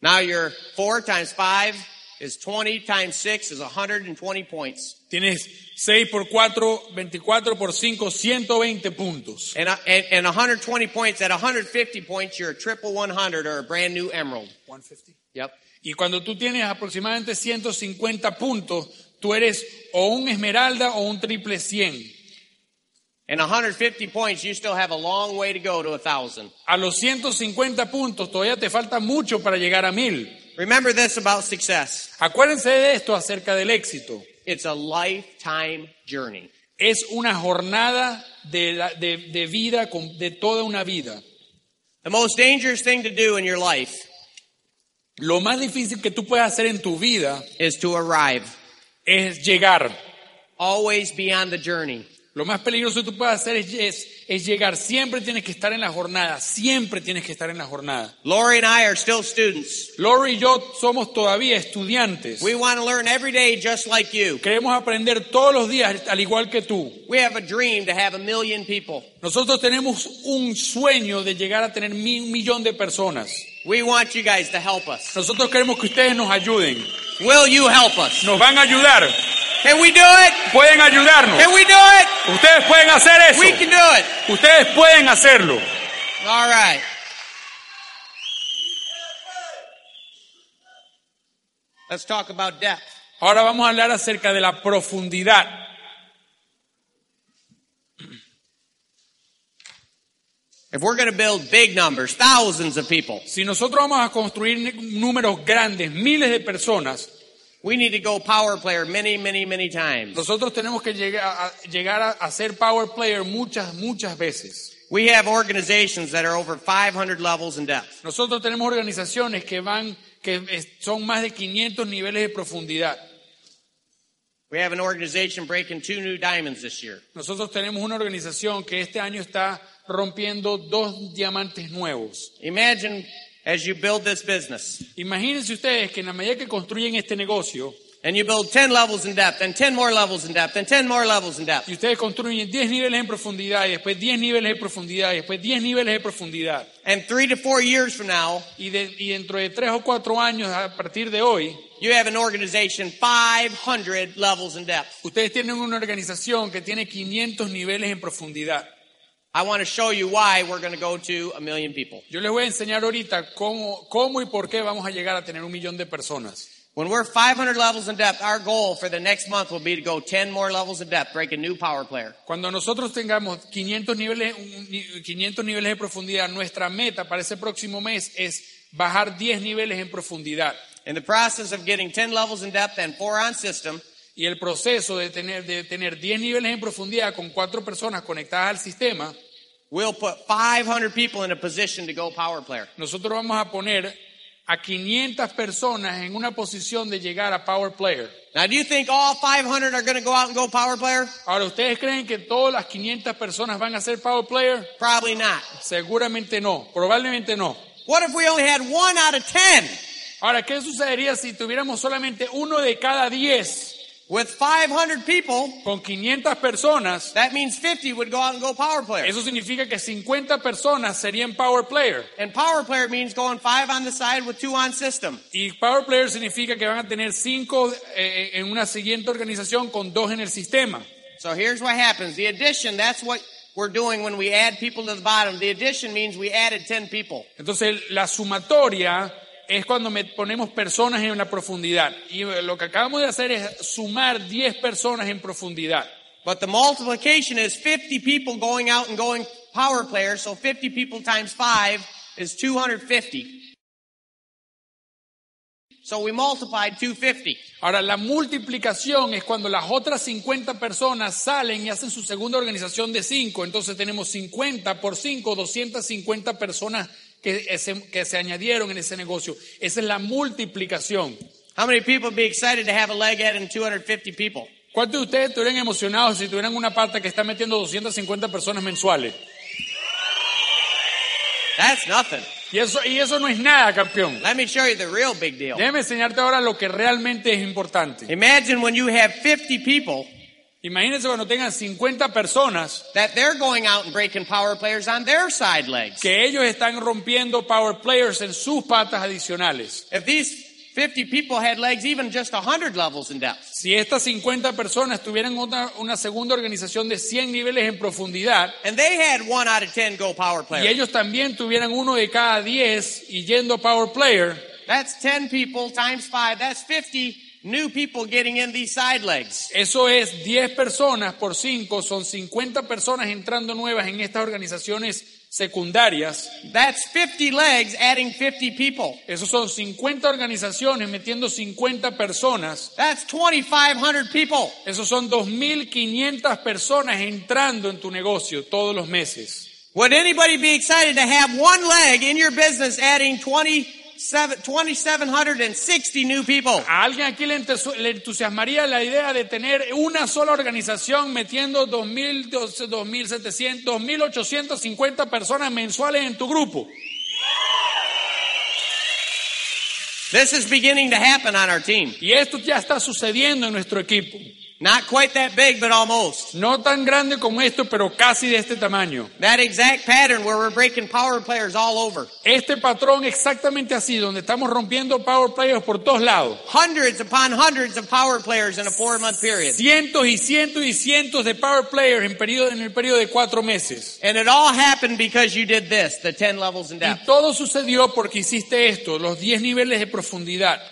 Now your 4 times 5 is 20 times 6 is 120 points. Tienes 6 por 4, 24 por 5, 120 puntos. And, uh, and, and 120 points, at 150 points, you're a triple 100 or a brand new emerald. 150. Yep. Y cuando tú tienes aproximadamente 150 puntos, tú eres o un esmeralda o un triple 100. And 150 points, you still have a long way to go to a 1,000. A los 150 puntos todavía te falta mucho para llegar a 1000. Remember this about success. Acuérdense de esto acerca del éxito. It's a lifetime journey. Es una jornada de, la- de- de vida, de toda una vida. The most dangerous thing to do in your life Lo más difícil que tú puedes hacer en tu vida is to arrive. es llegar. Always be on the journey. Lo más peligroso que tú puedes hacer es, es- es llegar. Siempre tienes que estar en la jornada. Siempre tienes que estar en la jornada. Lori and I are still students. Lori y yo somos todavía estudiantes. We want to learn every day just like you. Queremos aprender todos los días, al igual que tú. We have a dream to have a million people. Nosotros tenemos un sueño de llegar a tener un millón de personas. We want you guys to help us. Nosotros queremos que ustedes nos ayuden. Will you help us? Nos van a ayudar. Can we do it? Pueden ayudarnos. Can we do it? Ustedes pueden hacer eso. We can do it. Ustedes pueden hacerlo. All right. Let's talk about depth. Ahora vamos a hablar acerca de la profundidad. If we're going to build big numbers, thousands of people, Si nosotros vamos a construir números grandes, miles de personas, we need to go power player many, many, many times. nosotros tenemos que llegar a, llegar a, a ser power player muchas, muchas veces. We have organizations that are over 500 levels in depth. Nosotros tenemos organizaciones que van, que son más de 500 niveles de profundidad. We have an organization breaking two new diamonds this year. Nosotros tenemos una organización que este año está rompiendo dos diamantes nuevos. Imagine as you build this business Imagínense ustedes que en la medida que construyen este negocio and you build 10 levels in depth and 10 more levels in depth and 10 more levels in depth. y ustedes construyen 10 niveles en profundidad y después 10 niveles de profundidad y después 10 niveles de profundidad And three to four years from now, y, de- y dentro de 3 o 4 años a partir de hoy you have an organization 500 levels in depth. ustedes tienen una organización que tiene 500 niveles en profundidad. I want to show you why we're going to go to a million people. Yo les voy a enseñar ahorita cómo, cómo y por qué vamos a llegar a tener un millón de personas. When we're 500 levels in depth, our goal for the next month will be to go 10 more levels in depth, break a new power player. Cuando nosotros tengamos 500 niveles, un- ni- 500 niveles de profundidad, nuestra meta para ese próximo mes es bajar 10 niveles en profundidad. In the process of getting 10 levels in depth and four on system, Y el proceso de tener, de tener 10 niveles en profundidad con cuatro personas conectadas al sistema, we'll put 500 people in a position to go power player. nosotros vamos a poner a 500 personas en una posición de llegar a Power Player. Now, do you think all 500 are going to go out and go power player? Ahora, ¿ustedes creen que todas las 500 personas van a ser Power Player? Probably not. Seguramente no, probablemente no. What if we only had one out of 10? Ahora, ¿qué sucedería si tuviéramos solamente uno de cada 10 With 500 people, con 500 personas? that means 50 would go out and go power player. Eso significa que 50 personas serían Power Player. And power player means going five on the side with two on system. Y Power Player significa que van a tener 5 en una siguiente organización con 2 en el sistema. So here's what happens. The addition, that's what we're doing when we add people to the bottom. The addition means we added 10 people. Entonces, la sumatoria es cuando me- ponemos personas en la profundidad. Y lo que acabamos de hacer es sumar 10 personas en profundidad. But the multiplication is 50 people going out and going power player. So 50 people times five is 250. So we multiplied 250. Ahora, la multiplicación es cuando las otras 50 personas salen y hacen su segunda organización de 5. Entonces tenemos 50 por 5, 250 personas que eh, se, que se añadieron en ese negocio. Esa es la multiplicación. How many people would be excited to have a leg adding 250 people? ¿Cuántos de ustedes estuvieran emocionados si tuvieran una parte que está metiendo 250 personas mensuales? That's nothing. Y eso, y eso no es nada, campeón. Let me show you the real big deal. Déjame enseñarte ahora lo que realmente es importante. Imagine when you have 50 people Imagínense cuando tengan 50 personas that they're going out and breaking power players on their side legs. que ellos están rompiendo power players en sus patas adicionales. If these 50 people had legs even just 100 levels in depth, Si estas 50 personas tuvieran otra- una segunda organización de 100 niveles en profundidad and they had one out of 10 go power y player, ellos también tuvieran uno de cada 10 y yendo power player, that's 10 people times 5. That's 50 new people getting in these side legs. eso es 10 personas por 5, son 50 personas entrando nuevas en estas organizaciones secundarias. That's 50 legs adding 50 people. Esos son 50 organizaciones metiendo 50 personas. That's 2,500 people. Esos son 2.500 personas entrando en tu negocio todos los meses. Would anybody be excited to have one leg in your business adding 2,760 new people. A alguien aquí le, entusi- le entusiasmaría la idea de tener una sola organización metiendo 2.000, 2.700, 2.850 personas mensuales en tu grupo. This is beginning to happen on our team. Y esto ya está sucediendo en nuestro equipo. Not quite that big, but almost. No tan grande como esto, pero casi de este tamaño. That exact pattern where we're breaking power players all over. Este patrón exactamente así, donde estamos rompiendo power players por todos lados. Hundreds upon hundreds of power players in a four month period. Cientos y cientos y cientos de power players en, periodo, en el periodo de cuatro meses. And it all happened because you did this, the 10 levels in Y depth. todo sucedió porque hiciste esto, los 10 niveles de profundidad.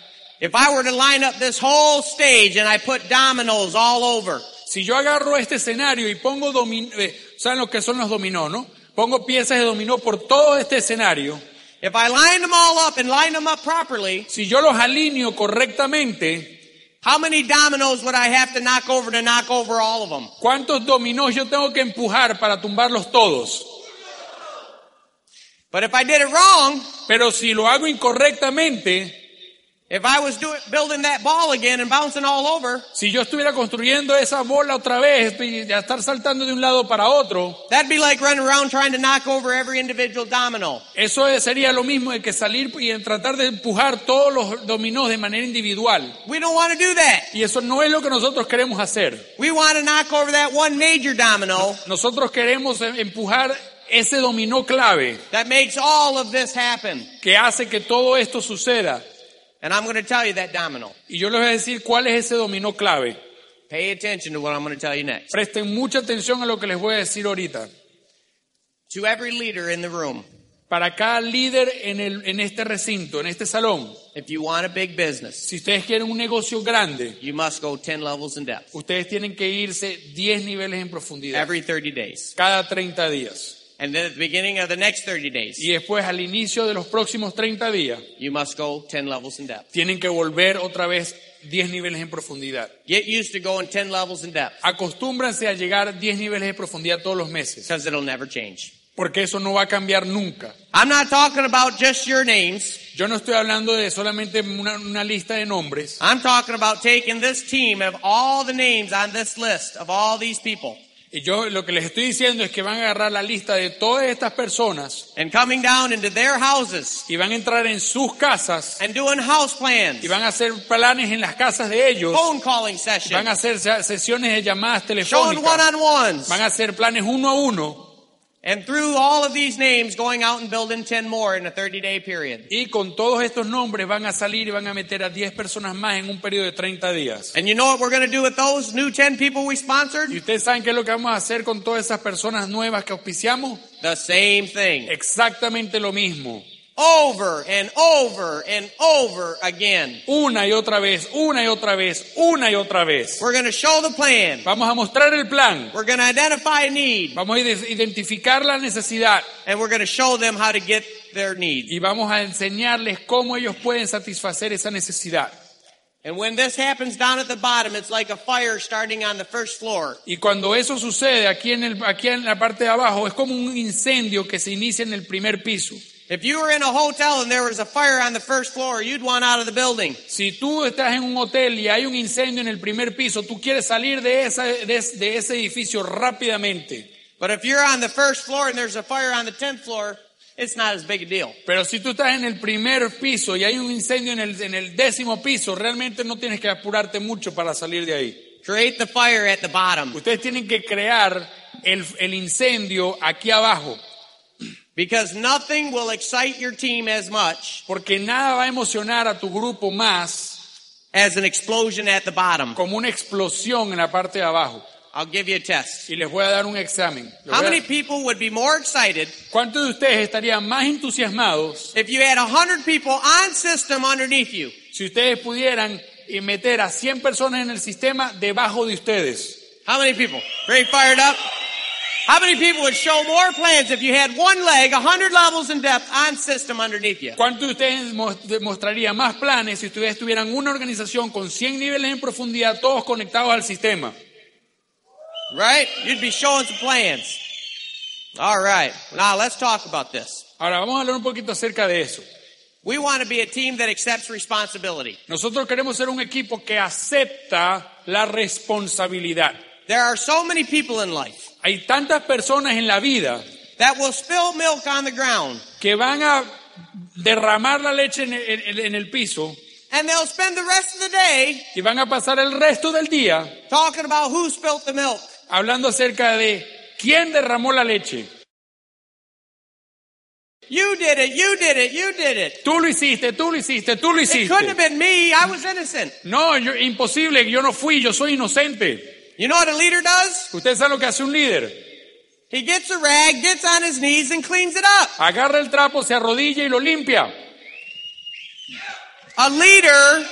If I were to line up this whole stage and I put dominoes all over, Si yo agarro este escenario y pongo dominó, ¿saben lo que son los dominó, no? Pongo piezas de dominó por todo este escenario. if I line them all up and line them up properly, Si yo los alineo correctamente, how many dominoes would I have to knock over to knock over all of them? ¿cuántos dominós yo tengo que empujar para tumbarlos todos? But if I did it wrong, Pero si lo hago incorrectamente, if I was doing, building that ball again and bouncing all over, si yo estuviera construyendo esa bola otra vez y estar saltando de un lado para otro, that'd be like running around trying to knock over every individual domino. eso sería lo mismo que salir y tratar de empujar todos los dominós de manera individual. We don't want to do that. Y eso no es lo que nosotros queremos hacer. We want to knock over that one major domino Nosotros queremos em- empujar ese dominó clave that makes all of this happen. que hace que todo esto suceda. And I'm going to tell you that domino. Y yo les voy a decir cuál es ese dominó clave. Pay attention to what I'm going to tell you next. Presten mucha atención a lo que les voy a decir ahorita. To every leader in the room, Para cada líder en, el, en este recinto, en este salón, if you want a big business, si ustedes quieren un negocio grande, you must go 10 levels in depth ustedes tienen que irse 10 niveles en profundidad every 30 days. cada 30 días. And then at the beginning of the next 30 Y days, después al inicio de los próximos 30 días, you must go 10 levels in depth. tienen que volver otra vez 10 niveles en profundidad. Get used to going 10 levels in depth Acostúmbranse a llegar 10 niveles de profundidad todos los meses, because it'll never change. porque eso no va a cambiar nunca. I'm not talking about just your names. Yo no estoy hablando de solamente una, una lista de nombres. I'm talking about taking this team of all the names on this list of all these people Y yo lo que les estoy diciendo es que van a agarrar la lista de todas estas personas and coming down into their houses y van a entrar en sus casas and doing house plans, y van a hacer planes en las casas de ellos. phone calling Van a sessions, hacer se- sesiones de llamadas showing telefónicas. one-on-ones. Van a hacer planes uno a uno. And through all of these names, going out and building 10 more in a 30 day period. Y con todos estos nombres van a salir y van a meter a 10 personas más en un periodo de 30 días. And you know what we're going to do with those new 10 people we ¿Y sponsored? ustedes saben qué es lo que vamos a hacer con todas esas personas nuevas que auspiciamos? The same thing. Exactamente lo mismo. Over and over and over again. Una y otra vez, una y otra vez, una y otra vez. We're going to show the plan. Vamos a mostrar el plan. We're going to identify a need. Vamos a ide- identificar la necesidad And we're going to show them how to get their need. y vamos a enseñarles cómo ellos pueden satisfacer esa necesidad. And when this happens down at the bottom, it's like a fire starting on the first floor. Y cuando eso sucede aquí en, el, aquí en la parte de abajo, es como un incendio que se inicia en el primer piso. If you were in a hotel and there was a fire on the first floor, you'd want out of the building. Si tú estás en un hotel y hay un incendio en el primer piso, tú quieres salir de, esa, de, de ese edificio rápidamente. But if you're on the first floor and there's a fire on the 10th floor, it's not as big a deal. Pero si tú estás en el primer piso y hay un incendio en el, en el décimo piso, realmente no tienes que apurarte mucho para salir de ahí. Create the fire at the bottom Ustedes tienen que crear el, el incendio aquí abajo, because nothing will excite your team as much porque nada va a emocionar a tu grupo más as an explosion at the bottom. como una explosión en la parte de abajo. I'll give you a test. Y les voy a dar un examen. Les How a- many people would be more excited ¿Cuántos de ustedes estarían más entusiasmados if you had 100 people on system underneath you? si ustedes pudieran meter a 100 personas en el sistema debajo de ustedes? How many people? Very fired up. How many people would show more plans if you had one leg, 100 levels in depth on system underneath you? ¿Cuántos de ustedes mos- demostrarían más planes si ustedes tuvieran una organización con 100 niveles en profundidad, todos conectados al sistema? Right? You'd be showing some plans. All right. Now let's talk about this. Ahora vamos a hablar un poquito acerca de eso. We want to be a team that accepts responsibility. Nosotros queremos ser un equipo que acepta la responsabilidad. There are so many people in life Hay tantas personas en la vida that will spill milk on the ground que van a derramar la leche en el, en- el piso and they'll spend the rest of the day y van a pasar el resto del día talking about who spilled the milk. hablando acerca de quién derramó la leche. You did it, you did it, you did it. Tú lo hiciste, tú lo hiciste, tú lo It couldn't have been me, I was innocent. No, yo- imposible, yo no fui, yo soy inocente. You know what a leader does? Usted sabe lo que hace un líder. He gets a rag, gets on his knees, and cleans it up. Agarra el trapo, se arrodilla y lo limpia. A leader,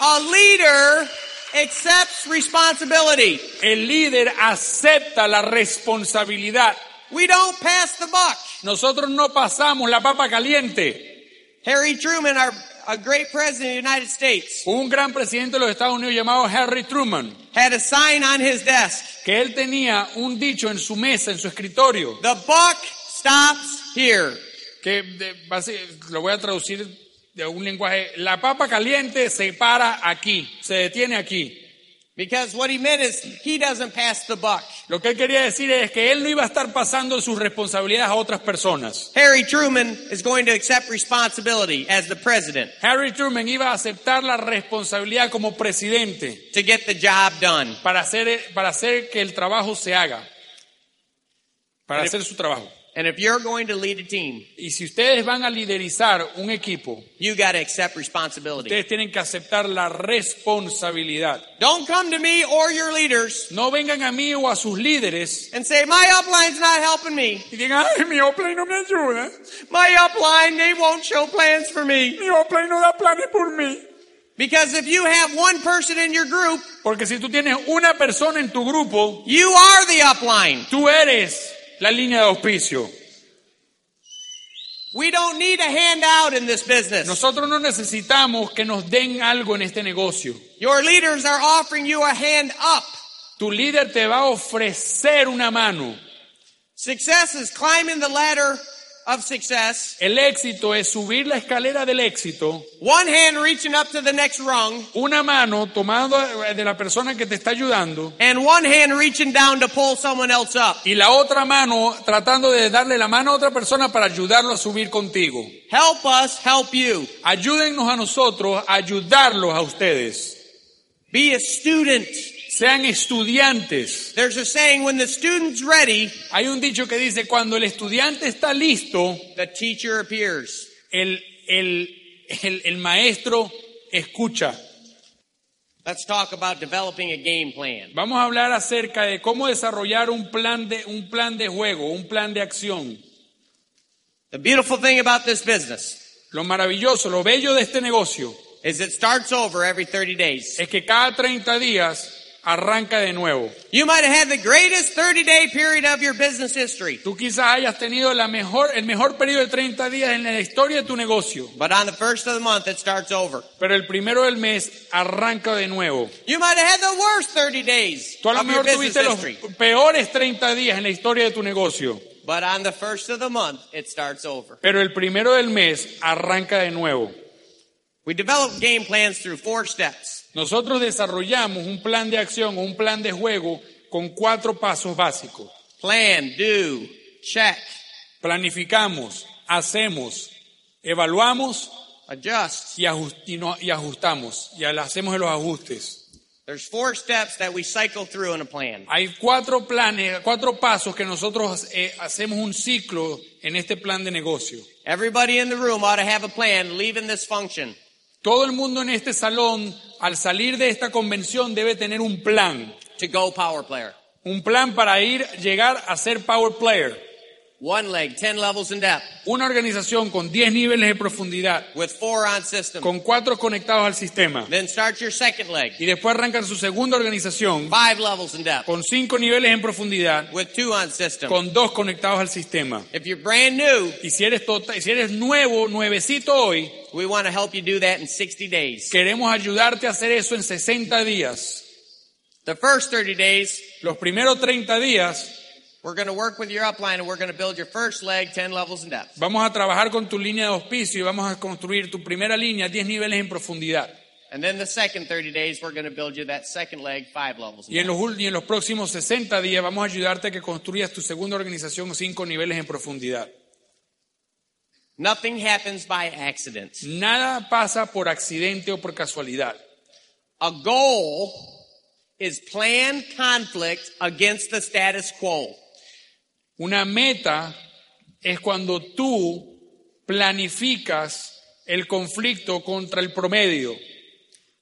a leader accepts responsibility. El líder acepta la responsabilidad. We don't pass the buck. Nosotros no pasamos la papa caliente. Harry Truman, our a great president of the United States, Un gran presidente de los Estados Unidos llamado Harry Truman, had a sign on his desk. que él tenía un dicho en su mesa, en su escritorio, The buck stops here. que de- lo voy a traducir de un lenguaje. La papa caliente se para aquí, se detiene aquí. Because what he meant is he doesn't pass the buck. Lo que él quería decir es que él no iba a estar pasando sus responsabilidades a otras personas. Harry Truman is going to accept responsibility as the president Harry Truman iba a aceptar la responsabilidad como presidente to get the job done. para hacer, para hacer que el trabajo se haga, para hacer su trabajo. And if you're going to lead a team, Y si ustedes van a liderizar un equipo, you got to accept responsibility. ustedes tienen que aceptar la responsabilidad. Don't come to me or your leaders No vengan a mí o a sus líderes and say, my upline's not helping me. y digan, ay, mi Oplay no me ayuda, My upline, they won't show plans for me. mi Oplay no da planes por mí. Because if you have one person in your group, Porque si tú tienes una persona en tu grupo, you are the upline. tú eres la línea de auspicio. We don't need a handout in this business. Nosotros no necesitamos que nos den algo en este negocio. Your leaders are offering you a hand up. Tu líder te va a ofrecer una mano. Success is climbing the ladder of success. El éxito es subir la escalera del éxito, One hand reaching up to the next rung, una mano tomando de la persona que te está ayudando and one hand reaching down to pull someone else up. y la otra mano tratando de darle la mano a otra persona para ayudarlo a subir contigo. Help us help you. Ayúdennos a nosotros a ayudarlos a ustedes. Be a student. Sean estudiantes. There's a saying, when the student's ready, Hay un dicho que dice, cuando el estudiante está listo, the teacher appears. el, el, el, el maestro escucha. Let's talk about developing a game plan. Vamos a hablar acerca de cómo desarrollar un plan de, un plan de juego, un plan de acción. The beautiful thing about this business Lo maravilloso, lo bello de este negocio is it starts over every 30 days. es que cada 30 días arranca de nuevo. You might have had the greatest 30 day period of your business history, Tú quizás hayas tenido la mejor, el mejor periodo de 30 días en la historia de tu negocio, but on the first of the month it starts over. pero el primero del mes arranca de nuevo. You might have had the worst 30 days Tú a lo mejor tuviste los peores 30 días en la historia de tu negocio, but on the first of the month it starts over. pero el primero del mes arranca de nuevo. We develop game plans through four steps. Nosotros desarrollamos un plan de acción o un plan de juego con cuatro pasos básicos. Plan, do, check, Planificamos, hacemos, evaluamos adjust. y, ajust- y no- y ajustamos y hacemos los ajustes. There's four steps that we cycle through in a plan. Hay cuatro planes, cuatro pasos que nosotros eh, hacemos un ciclo en este plan de negocio. Everybody in the room ought to have a plan leaving this function. Todo el mundo en este salón, al salir de esta convención, debe tener un plan. to go power player. Un plan para ir, llegar a ser power player. One leg, 10 levels in depth, Una organización con 10 niveles de profundidad, with four on system. con cuatro conectados al sistema. Then start your second leg, Y después arrancan su segunda organización five levels in depth, con cinco niveles en profundidad, with two on system. con dos conectados al sistema. If you're brand new, Y si eres, tota- si eres nuevo, nuevecito hoy, we want to help you do that in 60 days. queremos ayudarte a hacer eso en 60 días. The first 30 days, Los primeros 30 días We're going to work with your upline and we're going to build your first leg 10 levels in depth. Vamos a trabajar con tu línea de auspicio y vamos a construir tu primera línea 10 niveles en profundidad. And then the second 30 days, we're going to build you that second leg 5 levels in Y en depth. los, ul- y en los próximos 60 días vamos a ayudarte a que construyas tu segunda organización 5 niveles en profundidad. Nothing happens by accident. Nada pasa por accidente o por casualidad. A goal is planned conflict against the status quo. Una meta es cuando tú planificas el conflicto contra el promedio.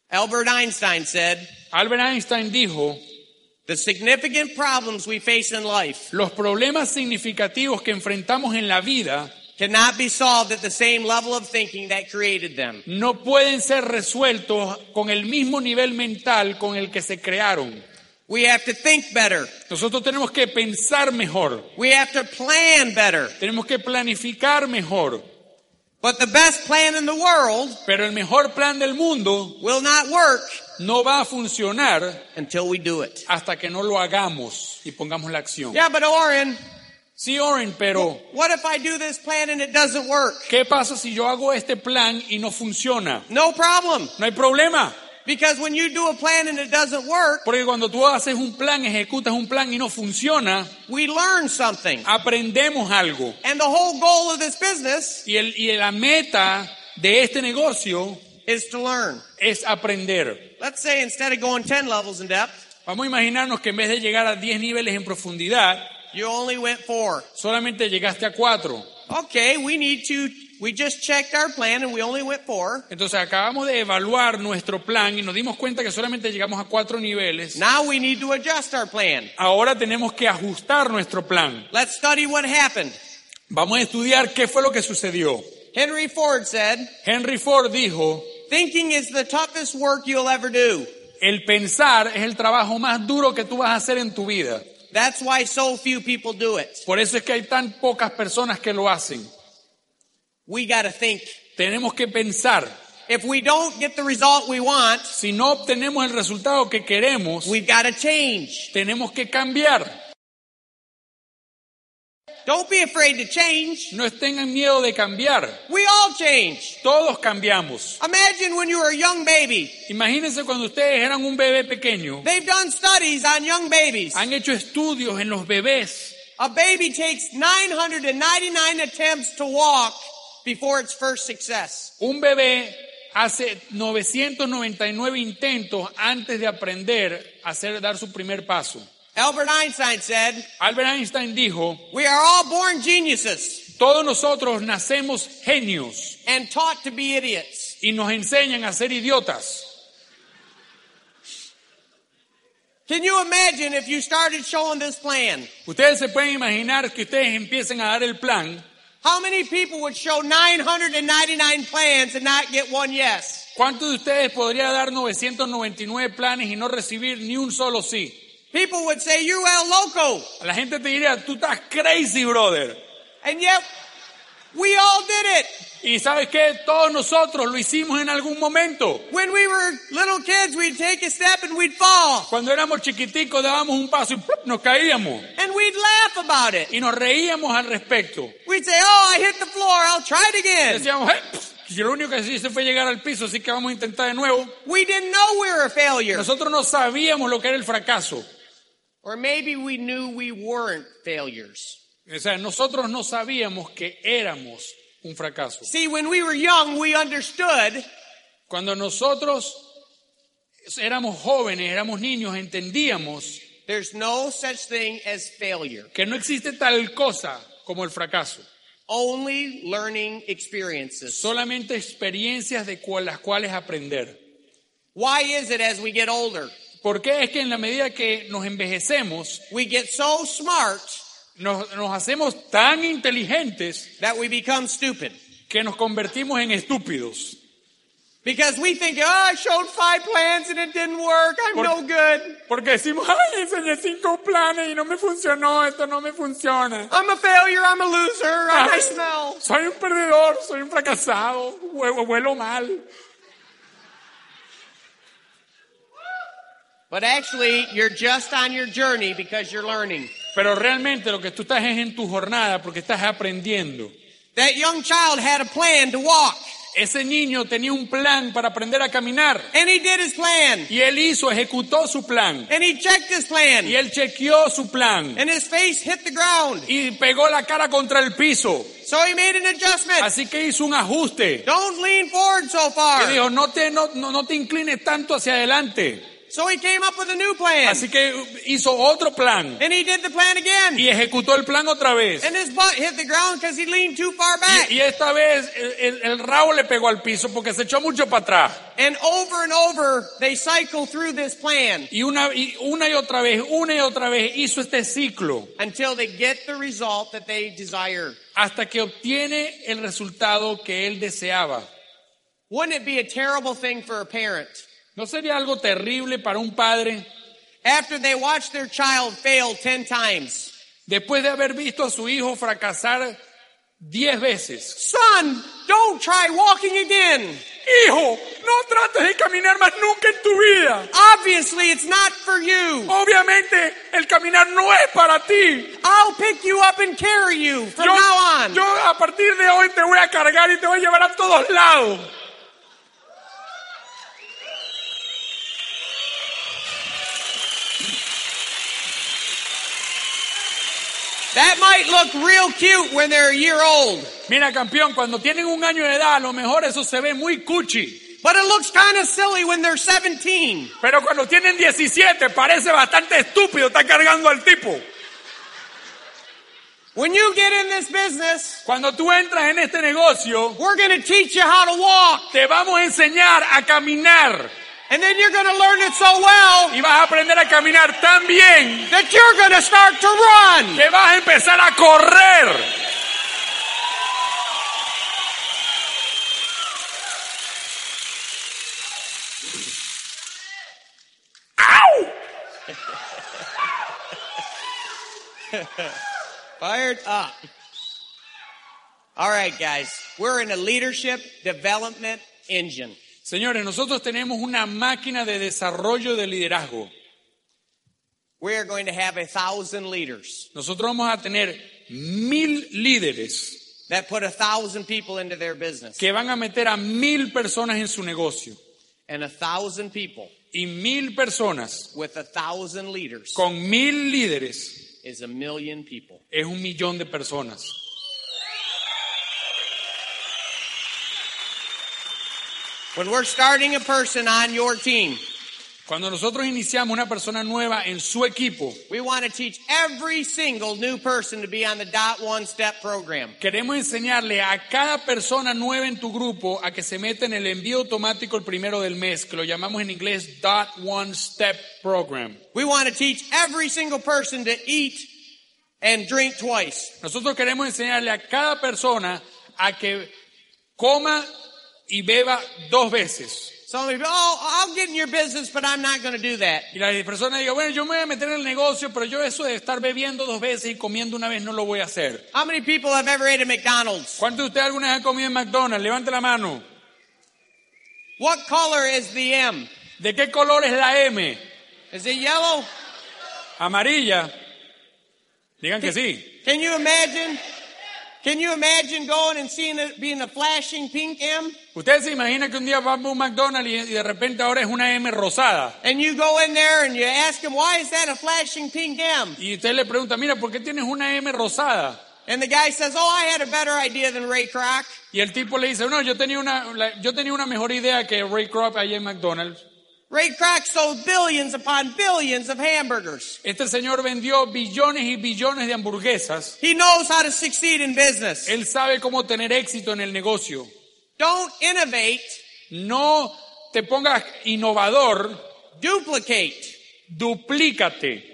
Albert Einstein said, Albert Einstein dijo, the significant problems we face in life los problemas significativos que enfrentamos en la vida cannot be solved at the same level of thinking that created them. no pueden ser resueltos con el mismo nivel mental con el que se crearon. We have to think better. Nosotros tenemos que pensar mejor, We have to plan better. tenemos que planificar mejor, But the best plan in the world pero el mejor plan del mundo will not work no va a funcionar until we do it. hasta que no lo hagamos y pongamos la acción. Yeah, but Oren, Sí, Oren, pero what if I do this plan and it doesn't work? ¿qué pasa si yo hago este plan y no funciona? No problem. No hay problema, Because when you do a plan and it doesn't work, porque cuando tú haces un plan, ejecutas un plan y no funciona, we learn something. aprendemos algo. And the whole goal of this business Y, el, y la meta de este negocio is to learn. es aprender. Let's say instead of going 10 levels in depth, Vamos a imaginarnos que en vez de llegar a 10 niveles en profundidad, you only went four. solamente llegaste a 4. Okay, we need to, we just checked our plan and we only went four. Entonces acabamos de evaluar nuestro plan y nos dimos cuenta que solamente llegamos a 4 niveles. Now we need to adjust our plan. Ahora tenemos que ajustar nuestro plan. Let's study what happened. Vamos a estudiar qué fue lo que sucedió. Henry Ford said, Henry Ford dijo, thinking is the toughest work you'll ever do. el pensar es el trabajo más duro que tú vas a hacer en tu vida. That's why so few people do it. Por eso es que hay tan pocas personas que lo hacen. We gotta think. Tenemos que pensar. If we don't get the result we want, Si no obtenemos el resultado que queremos, we've gotta change. tenemos que cambiar. Don't be afraid to change. No tengan miedo de cambiar. We all change. Todos cambiamos. Imagine when you were a young baby. Imagínense cuando ustedes eran un bebé pequeño. They've done studies on young babies. Han hecho estudios en los bebés. A baby takes 999 attempts to walk before its first success. Un bebé hace 999 intentos antes de aprender a hacer, dar su primer paso. Albert Einstein said, Albert Einstein dijo, We are all born geniuses todos nosotros nacemos genios and taught to be idiots. y nos enseñan a ser idiotas. Can you imagine if you started showing this plan? Ustedes se pueden imaginar que ustedes empiecen a dar el plan. How many people would show 999 plans and not get one yes? ¿Cuántos de ustedes podría dar 999 planes y no recibir ni un solo sí? People would say, You el loco. La gente te diría, tú estás crazy, brother. And yet, we all did it. Y sabes qué, todos nosotros lo hicimos en algún momento. When we were little kids, we'd take a step and we'd fall. Cuando éramos chiquiticos dábamos un paso y nos caíamos. And we'd laugh about it. Y nos reíamos al respecto. We'd say, Oh, I hit the floor. I'll try it again. Decíamos, "Eh, pff, si lo único que hice fue llegar al piso, así que vamos a intentar de nuevo. We didn't know we were a failure. Nosotros no sabíamos lo que era el fracaso. Or maybe we knew we weren't failures. O sea, nosotros no sabíamos que éramos un fracaso. See, when we were young, we understood Cuando nosotros éramos jóvenes, éramos niños, entendíamos there's no such thing as failure, que no existe tal cosa como el fracaso. only learning experiences. Solamente experiencias de las cuales aprender. Why is it as we get older, ¿Por qué es que en la medida que nos envejecemos, we get so smart nos, nos hacemos tan inteligentes that we become stupid? que nos convertimos en estúpidos? Because we think, oh, I showed five plans and it didn't work. I'm Por- no good. Porque decimos, ay, enseñé cinco planes y no me funcionó, esto no me funciona. I'm a failure. I'm a loser. I smell. soy un perdedor, soy un fracasado, huelo mal. But actually, you're just on your journey because you're learning. Pero realmente lo que tú estás es en tu jornada porque estás aprendiendo. That young child had a plan to walk, Ese niño tenía un plan para aprender a caminar and he did his plan, y él hizo, ejecutó su plan and he checked his plan, y él chequeó su plan and his face hit the ground. y pegó la cara contra el piso. So he made an adjustment. Así que hizo un ajuste. Don't lean forward so far. dijo, no te, no, no, no te inclines tanto hacia adelante. So he came up with a new plan, Así que hizo otro plan and he did the plan again, y ejecutó el plan otra vez. and his butt hit the ground because he leaned too far back. Y, y esta vez el, rabo le pegó al piso porque se echó mucho para atrás. And over and over, they cycle through this plan Y una, y una y otra vez, una y otra vez hizo este ciclo until they get the result that they desire. hasta que obtiene el resultado que él deseaba. Wouldn't it be a terrible thing for a parent ¿No sería algo terrible para un padre after they watch their child fail 10 times? después de haber visto a su hijo fracasar diez veces? Son, don't try walking again. Hijo, no trates de caminar más nunca en tu vida. Obviously, it's not for you. Obviamente el caminar no es para ti. I'll pick you up and carry you from Yo, now on. yo a partir de hoy te voy a cargar y te voy a llevar a todos lados. That might look real cute when they're a year old, Mira, campeón, cuando tienen un año de edad, a lo mejor eso se ve muy cuchi. but it looks kind of silly when they're 17. Pero cuando tienen 17, parece bastante estúpido estar cargando al tipo. When you get in this business, Cuando tú entras en este negocio, we're going to teach you how to walk, te vamos a enseñar a caminar. And then you're going to learn it so well Y vas a aprender a caminar tan bien that you're going to start to run. que vas a empezar a correr. ¡Au! Fired up. All right, guys, we're in a leadership development engine. Señores, nosotros tenemos una máquina de desarrollo de liderazgo. We are going to have a thousand leaders Nosotros vamos a tener mil líderes that put a thousand people into their business, que van a meter a mil personas en su negocio and a thousand people y mil personas with a thousand leaders con mil líderes is a million people. es un millón de personas. When we're starting a person on your team, Cuando nosotros iniciamos una persona nueva en su equipo, we want to teach every single new person to be on the dot one step program. queremos enseñarle a cada persona nueva en tu grupo a que se meta en el envío automático el primero del mes, que lo llamamos en inglés Dot One Step Program. We want to teach every single person to eat and drink twice. Nosotros queremos enseñarle a cada persona a que coma y beba dos veces. Oh, I'll get in your business, but I'm not going to do that. Y la persona diga, bueno, yo me voy a meter en el negocio, pero yo eso de estar bebiendo dos veces y comiendo una vez no lo voy a hacer. How many people have ever ate at McDonald's? ¿Cuántos de ustedes alguna vez han comido en McDonald's? Levante la mano. What color is the M? ¿De qué color es la M? Is it yellow? Amarilla. Digan que sí. Can you imagine? Can you imagine going and seeing it being a flashing pink M? Ustedes se imaginan que un día vamos a un McDonald's y, de repente ahora es una M rosada. And you go in there and you ask them, why is that a flashing pink M? Y usted le pregunta, mira, ¿por qué tienes una M rosada? And the guy says, oh, I had a better idea than Ray Kroc. Y el tipo le dice, no, yo tenía una, yo tenía una mejor idea que Ray Kroc allá en McDonald's. Ray Kroc sold billions upon billions of hamburgers. Este señor vendió billones y billones de hamburguesas. He knows how to succeed in business. Él sabe cómo tener éxito en el negocio. Don't innovate, No te pongas innovador, duplicate. duplícate.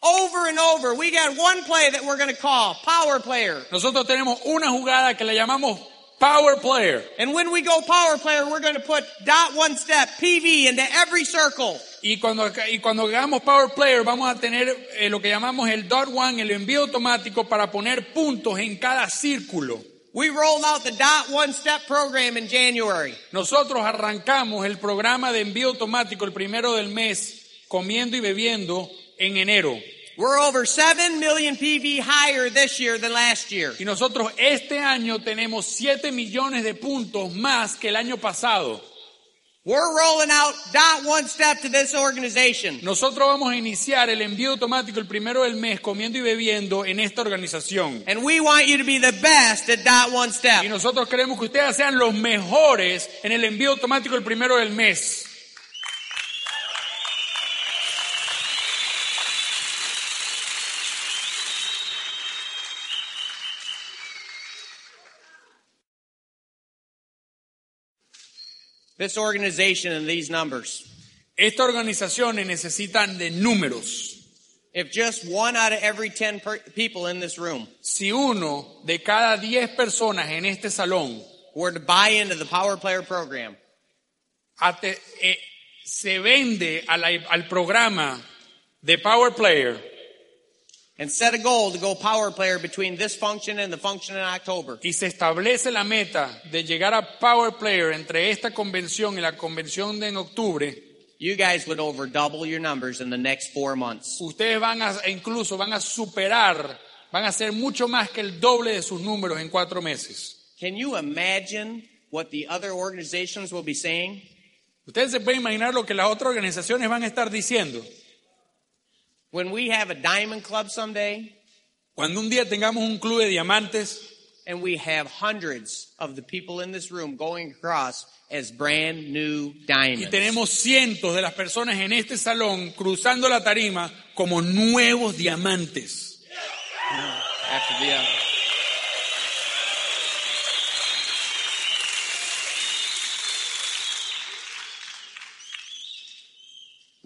Over and over. We got one play that we're going to call power player. Nosotros tenemos una jugada que le llamamos Power Player. And when we go power player, we're going to put dot one step, PV, into every circle. Y cuando, y cuando hagamos Power Player vamos a tener eh, lo que llamamos el dot one, el envío automático para poner puntos en cada círculo. We rolled out the dot one step program in January. Nosotros arrancamos el programa de envío automático el primero del mes, comiendo y bebiendo en enero. We're over 7 million PV higher this year than last year. Y nosotros este año tenemos 7 millones de puntos más que el año pasado. We're rolling out dot one step to this organization. Nosotros vamos a iniciar el envío automático el primero del mes comiendo y bebiendo en esta organización. And we want you to be the best at dot one Y step. nosotros queremos que ustedes sean los mejores en el envío automático el primero del mes. This organization and these numbers. Esta necesitan de números. If just one out of every 10 per- people in this room Si uno de cada 10 personas en este salón were to buy into the Power Player program, ate- eh, se vende a la- al programa de Power Player and set a goal to go Power Player between this function and the function in October, y se establece la meta de llegar a Power Player entre esta convención y la convención de en octubre, you guys would over double your numbers in the next four months. ustedes van a, incluso van a superar, van a hacer mucho más que el doble de sus números en cuatro meses. Can you imagine what the other organizations will be saying? Ustedes se pueden imaginar lo que las otras organizaciones van a estar diciendo. When we have a diamond club someday Cuando un día tengamos un club de diamantes and we have hundreds of the people in this room going across as brand new diamonds. y tenemos cientos de las personas en este salón cruzando la tarima como nuevos diamantes. After the other.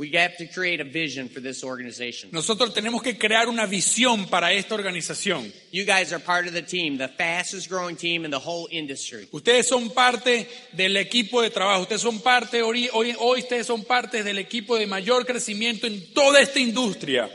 We have to create a vision for this organization. Nosotros tenemos que crear una visión para esta organización. You guys are part of the team, the fastest growing team in the whole industry. Ustedes son parte del equipo de trabajo, ustedes son parte, hoy, hoy, hoy ustedes son parte del equipo de mayor crecimiento en toda esta industria.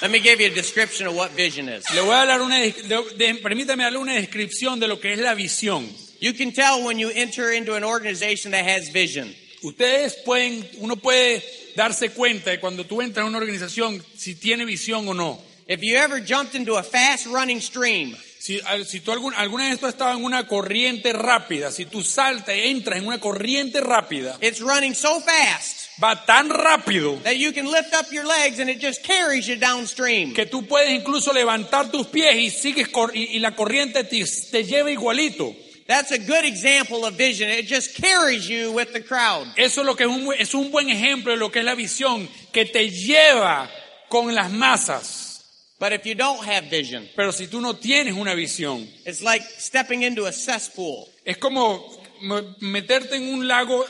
Let me give you a description of what vision is. Le voy a dar una, de- de- permítame darle una descripción de lo que es la visión. You can tell when you enter into an organization that has vision. Ustedes pueden, uno puede darse cuenta de cuando tú entras a una organización si tiene visión o no. If you ever jumped into a fast running stream, Si, tú algún- alguna vez tú has estado en una corriente rápida, si tú saltas y entras en una corriente rápida, it's running so fast va tan rápido that you can lift up your legs and it just carries you downstream. que tú puedes incluso levantar tus pies y sigues cor- y, y la corriente te, te lleva igualito. That's a good example of vision. It just carries you with the crowd. Eso es lo que es un, es un buen ejemplo de lo que es la visión que te lleva con las masas. But if you don't have vision, Pero si tú no tienes una visión, it's like stepping into a cesspool. es como meterte en un lago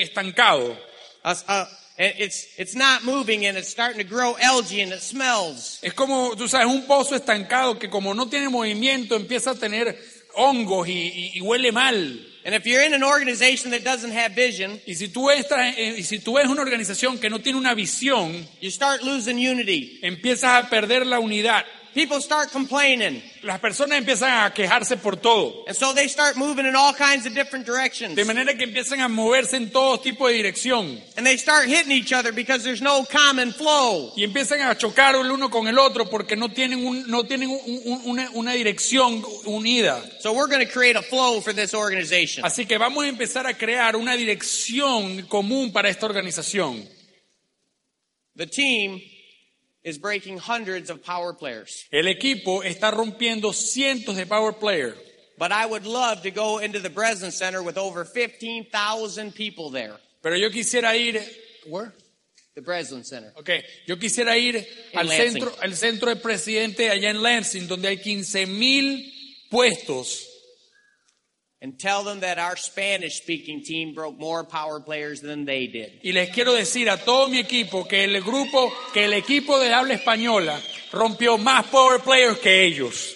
estancado. Uh, uh, it's, it's not moving and it's starting to grow algae and it smells. Es como, tú sabes, un pozo estancado que como no tiene movimiento empieza a tener hongos y, y- y huele mal. And if you're in an organization that doesn't have vision, Y si tú estás, y si tú ves una organización que no tiene una visión, you start losing unity. empiezas a perder la unidad. People start complaining. Las personas empiezan a quejarse por todo. And so they start moving in all kinds of different directions. De manera que empiezan a moverse en todo tipo de dirección. And they start hitting each other because there's no common flow. Y empiezan a chocar el uno con el otro porque no tienen, un- no tienen un- un- una, una dirección unida. So we're going to create a flow for this organization. Así que vamos a empezar a crear una dirección común para esta organización. The team is breaking hundreds of power players. El equipo está rompiendo cientos de power players. But I would love to go into the Breslin Center with over 15,000 people there. Pero yo quisiera ir, where? The Breslin Center. Okay. Yo quisiera ir al Lansing. centro, al centro del presidente allá en Lansing, donde hay 15 mil puestos, And tell them that our Spanish speaking team broke more power players than they did. y les quiero decir a todo mi equipo que el grupo, que el equipo de habla española rompió más power players que ellos.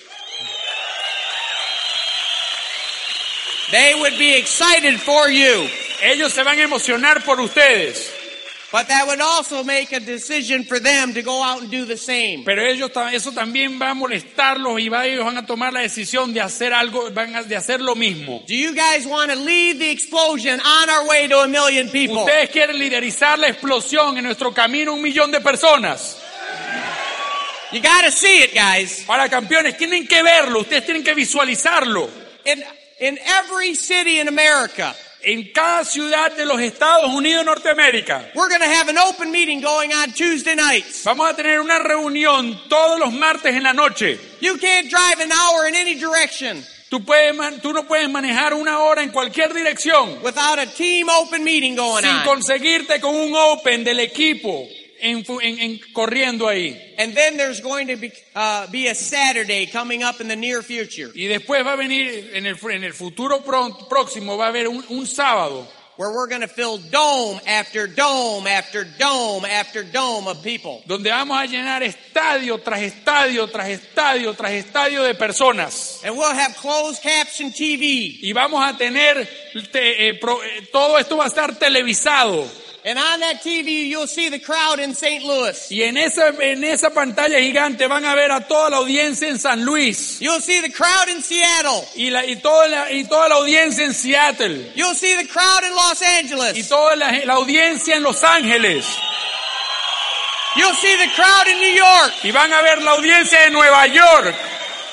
They would be excited for you. Ellos se van a emocionar por ustedes. But that would also make a decision for them to go out and do the same. Pero ellos, eso también va a molestarlos y va, ellos van a tomar la decisión de hacer algo, van a, de hacer lo mismo. Do you guys want to lead the explosion on our way to a million people? Ustedes quieren liderizar la explosión en nuestro camino a un millón de personas. You got to see it, guys. Para campeones, tienen que verlo, ustedes tienen que visualizarlo. In, in every city in America, En cada ciudad de los Estados Unidos de Norteamérica we're going to have an open meeting going on Tuesday nights. vamos a tener una reunión todos los martes en la noche. You can't drive an hour in any direction Tú, puedes man- tú no puedes manejar una hora en cualquier dirección without a team open meeting going sin on. conseguirte con un open del equipo en, fu- en- en- corriendo ahí. And then there's going to be, uh, be a Saturday coming up in the near future Y después va a venir, en el, fu- en el futuro próximo, va a haber un, un sábado where we're going to fill dome after dome after dome after dome of people. donde vamos a llenar estadio tras estadio tras estadio tras estadio de personas. And we'll have closed caption TV. Y vamos a tener, te- eh, pro- eh, todo esto va a estar televisado. And on that TV, you'll see the crowd in St. Louis. Y en esa, en esa pantalla gigante van a ver a toda la audiencia en San Luis. You'll see the crowd in Seattle. Y, la, y, toda la, y toda la audiencia en Seattle. You'll see the crowd in Los Y Angeles. toda la, la audiencia en Los Ángeles. You'll see the crowd in New York. Y van a ver la audiencia en Nueva York.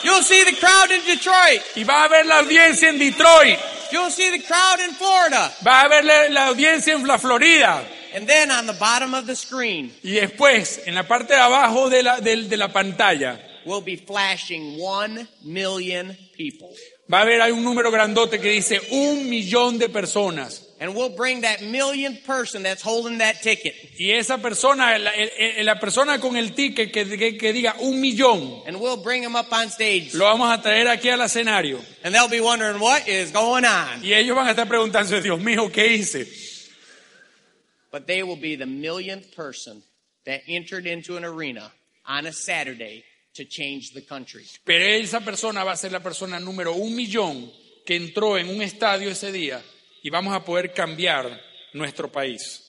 You'll see the crowd in Detroit. Y va a ver la audiencia en Detroit. You'll see the crowd in Florida. Va a ver la, la audiencia en la Florida. And then on the bottom of the screen, Y después, en la parte de abajo de la, de la pantalla, we'll be flashing one million people. va a haber ahí un número grandote que dice un millón de personas. And we'll bring that millionth person that's holding that ticket. Y esa persona, la, la persona con el ticket que, que- que diga un millón, And we'll bring them up on stage. lo vamos a traer aquí al escenario. And they'll be wondering what is going on. Y ellos van a estar preguntándose, Dios mío, ¿qué hice? But they will be the millionth person that entered into an arena on a Saturday to change the country. Pero esa persona va a ser la persona número un millón que entró en un estadio ese día y vamos a poder cambiar nuestro país.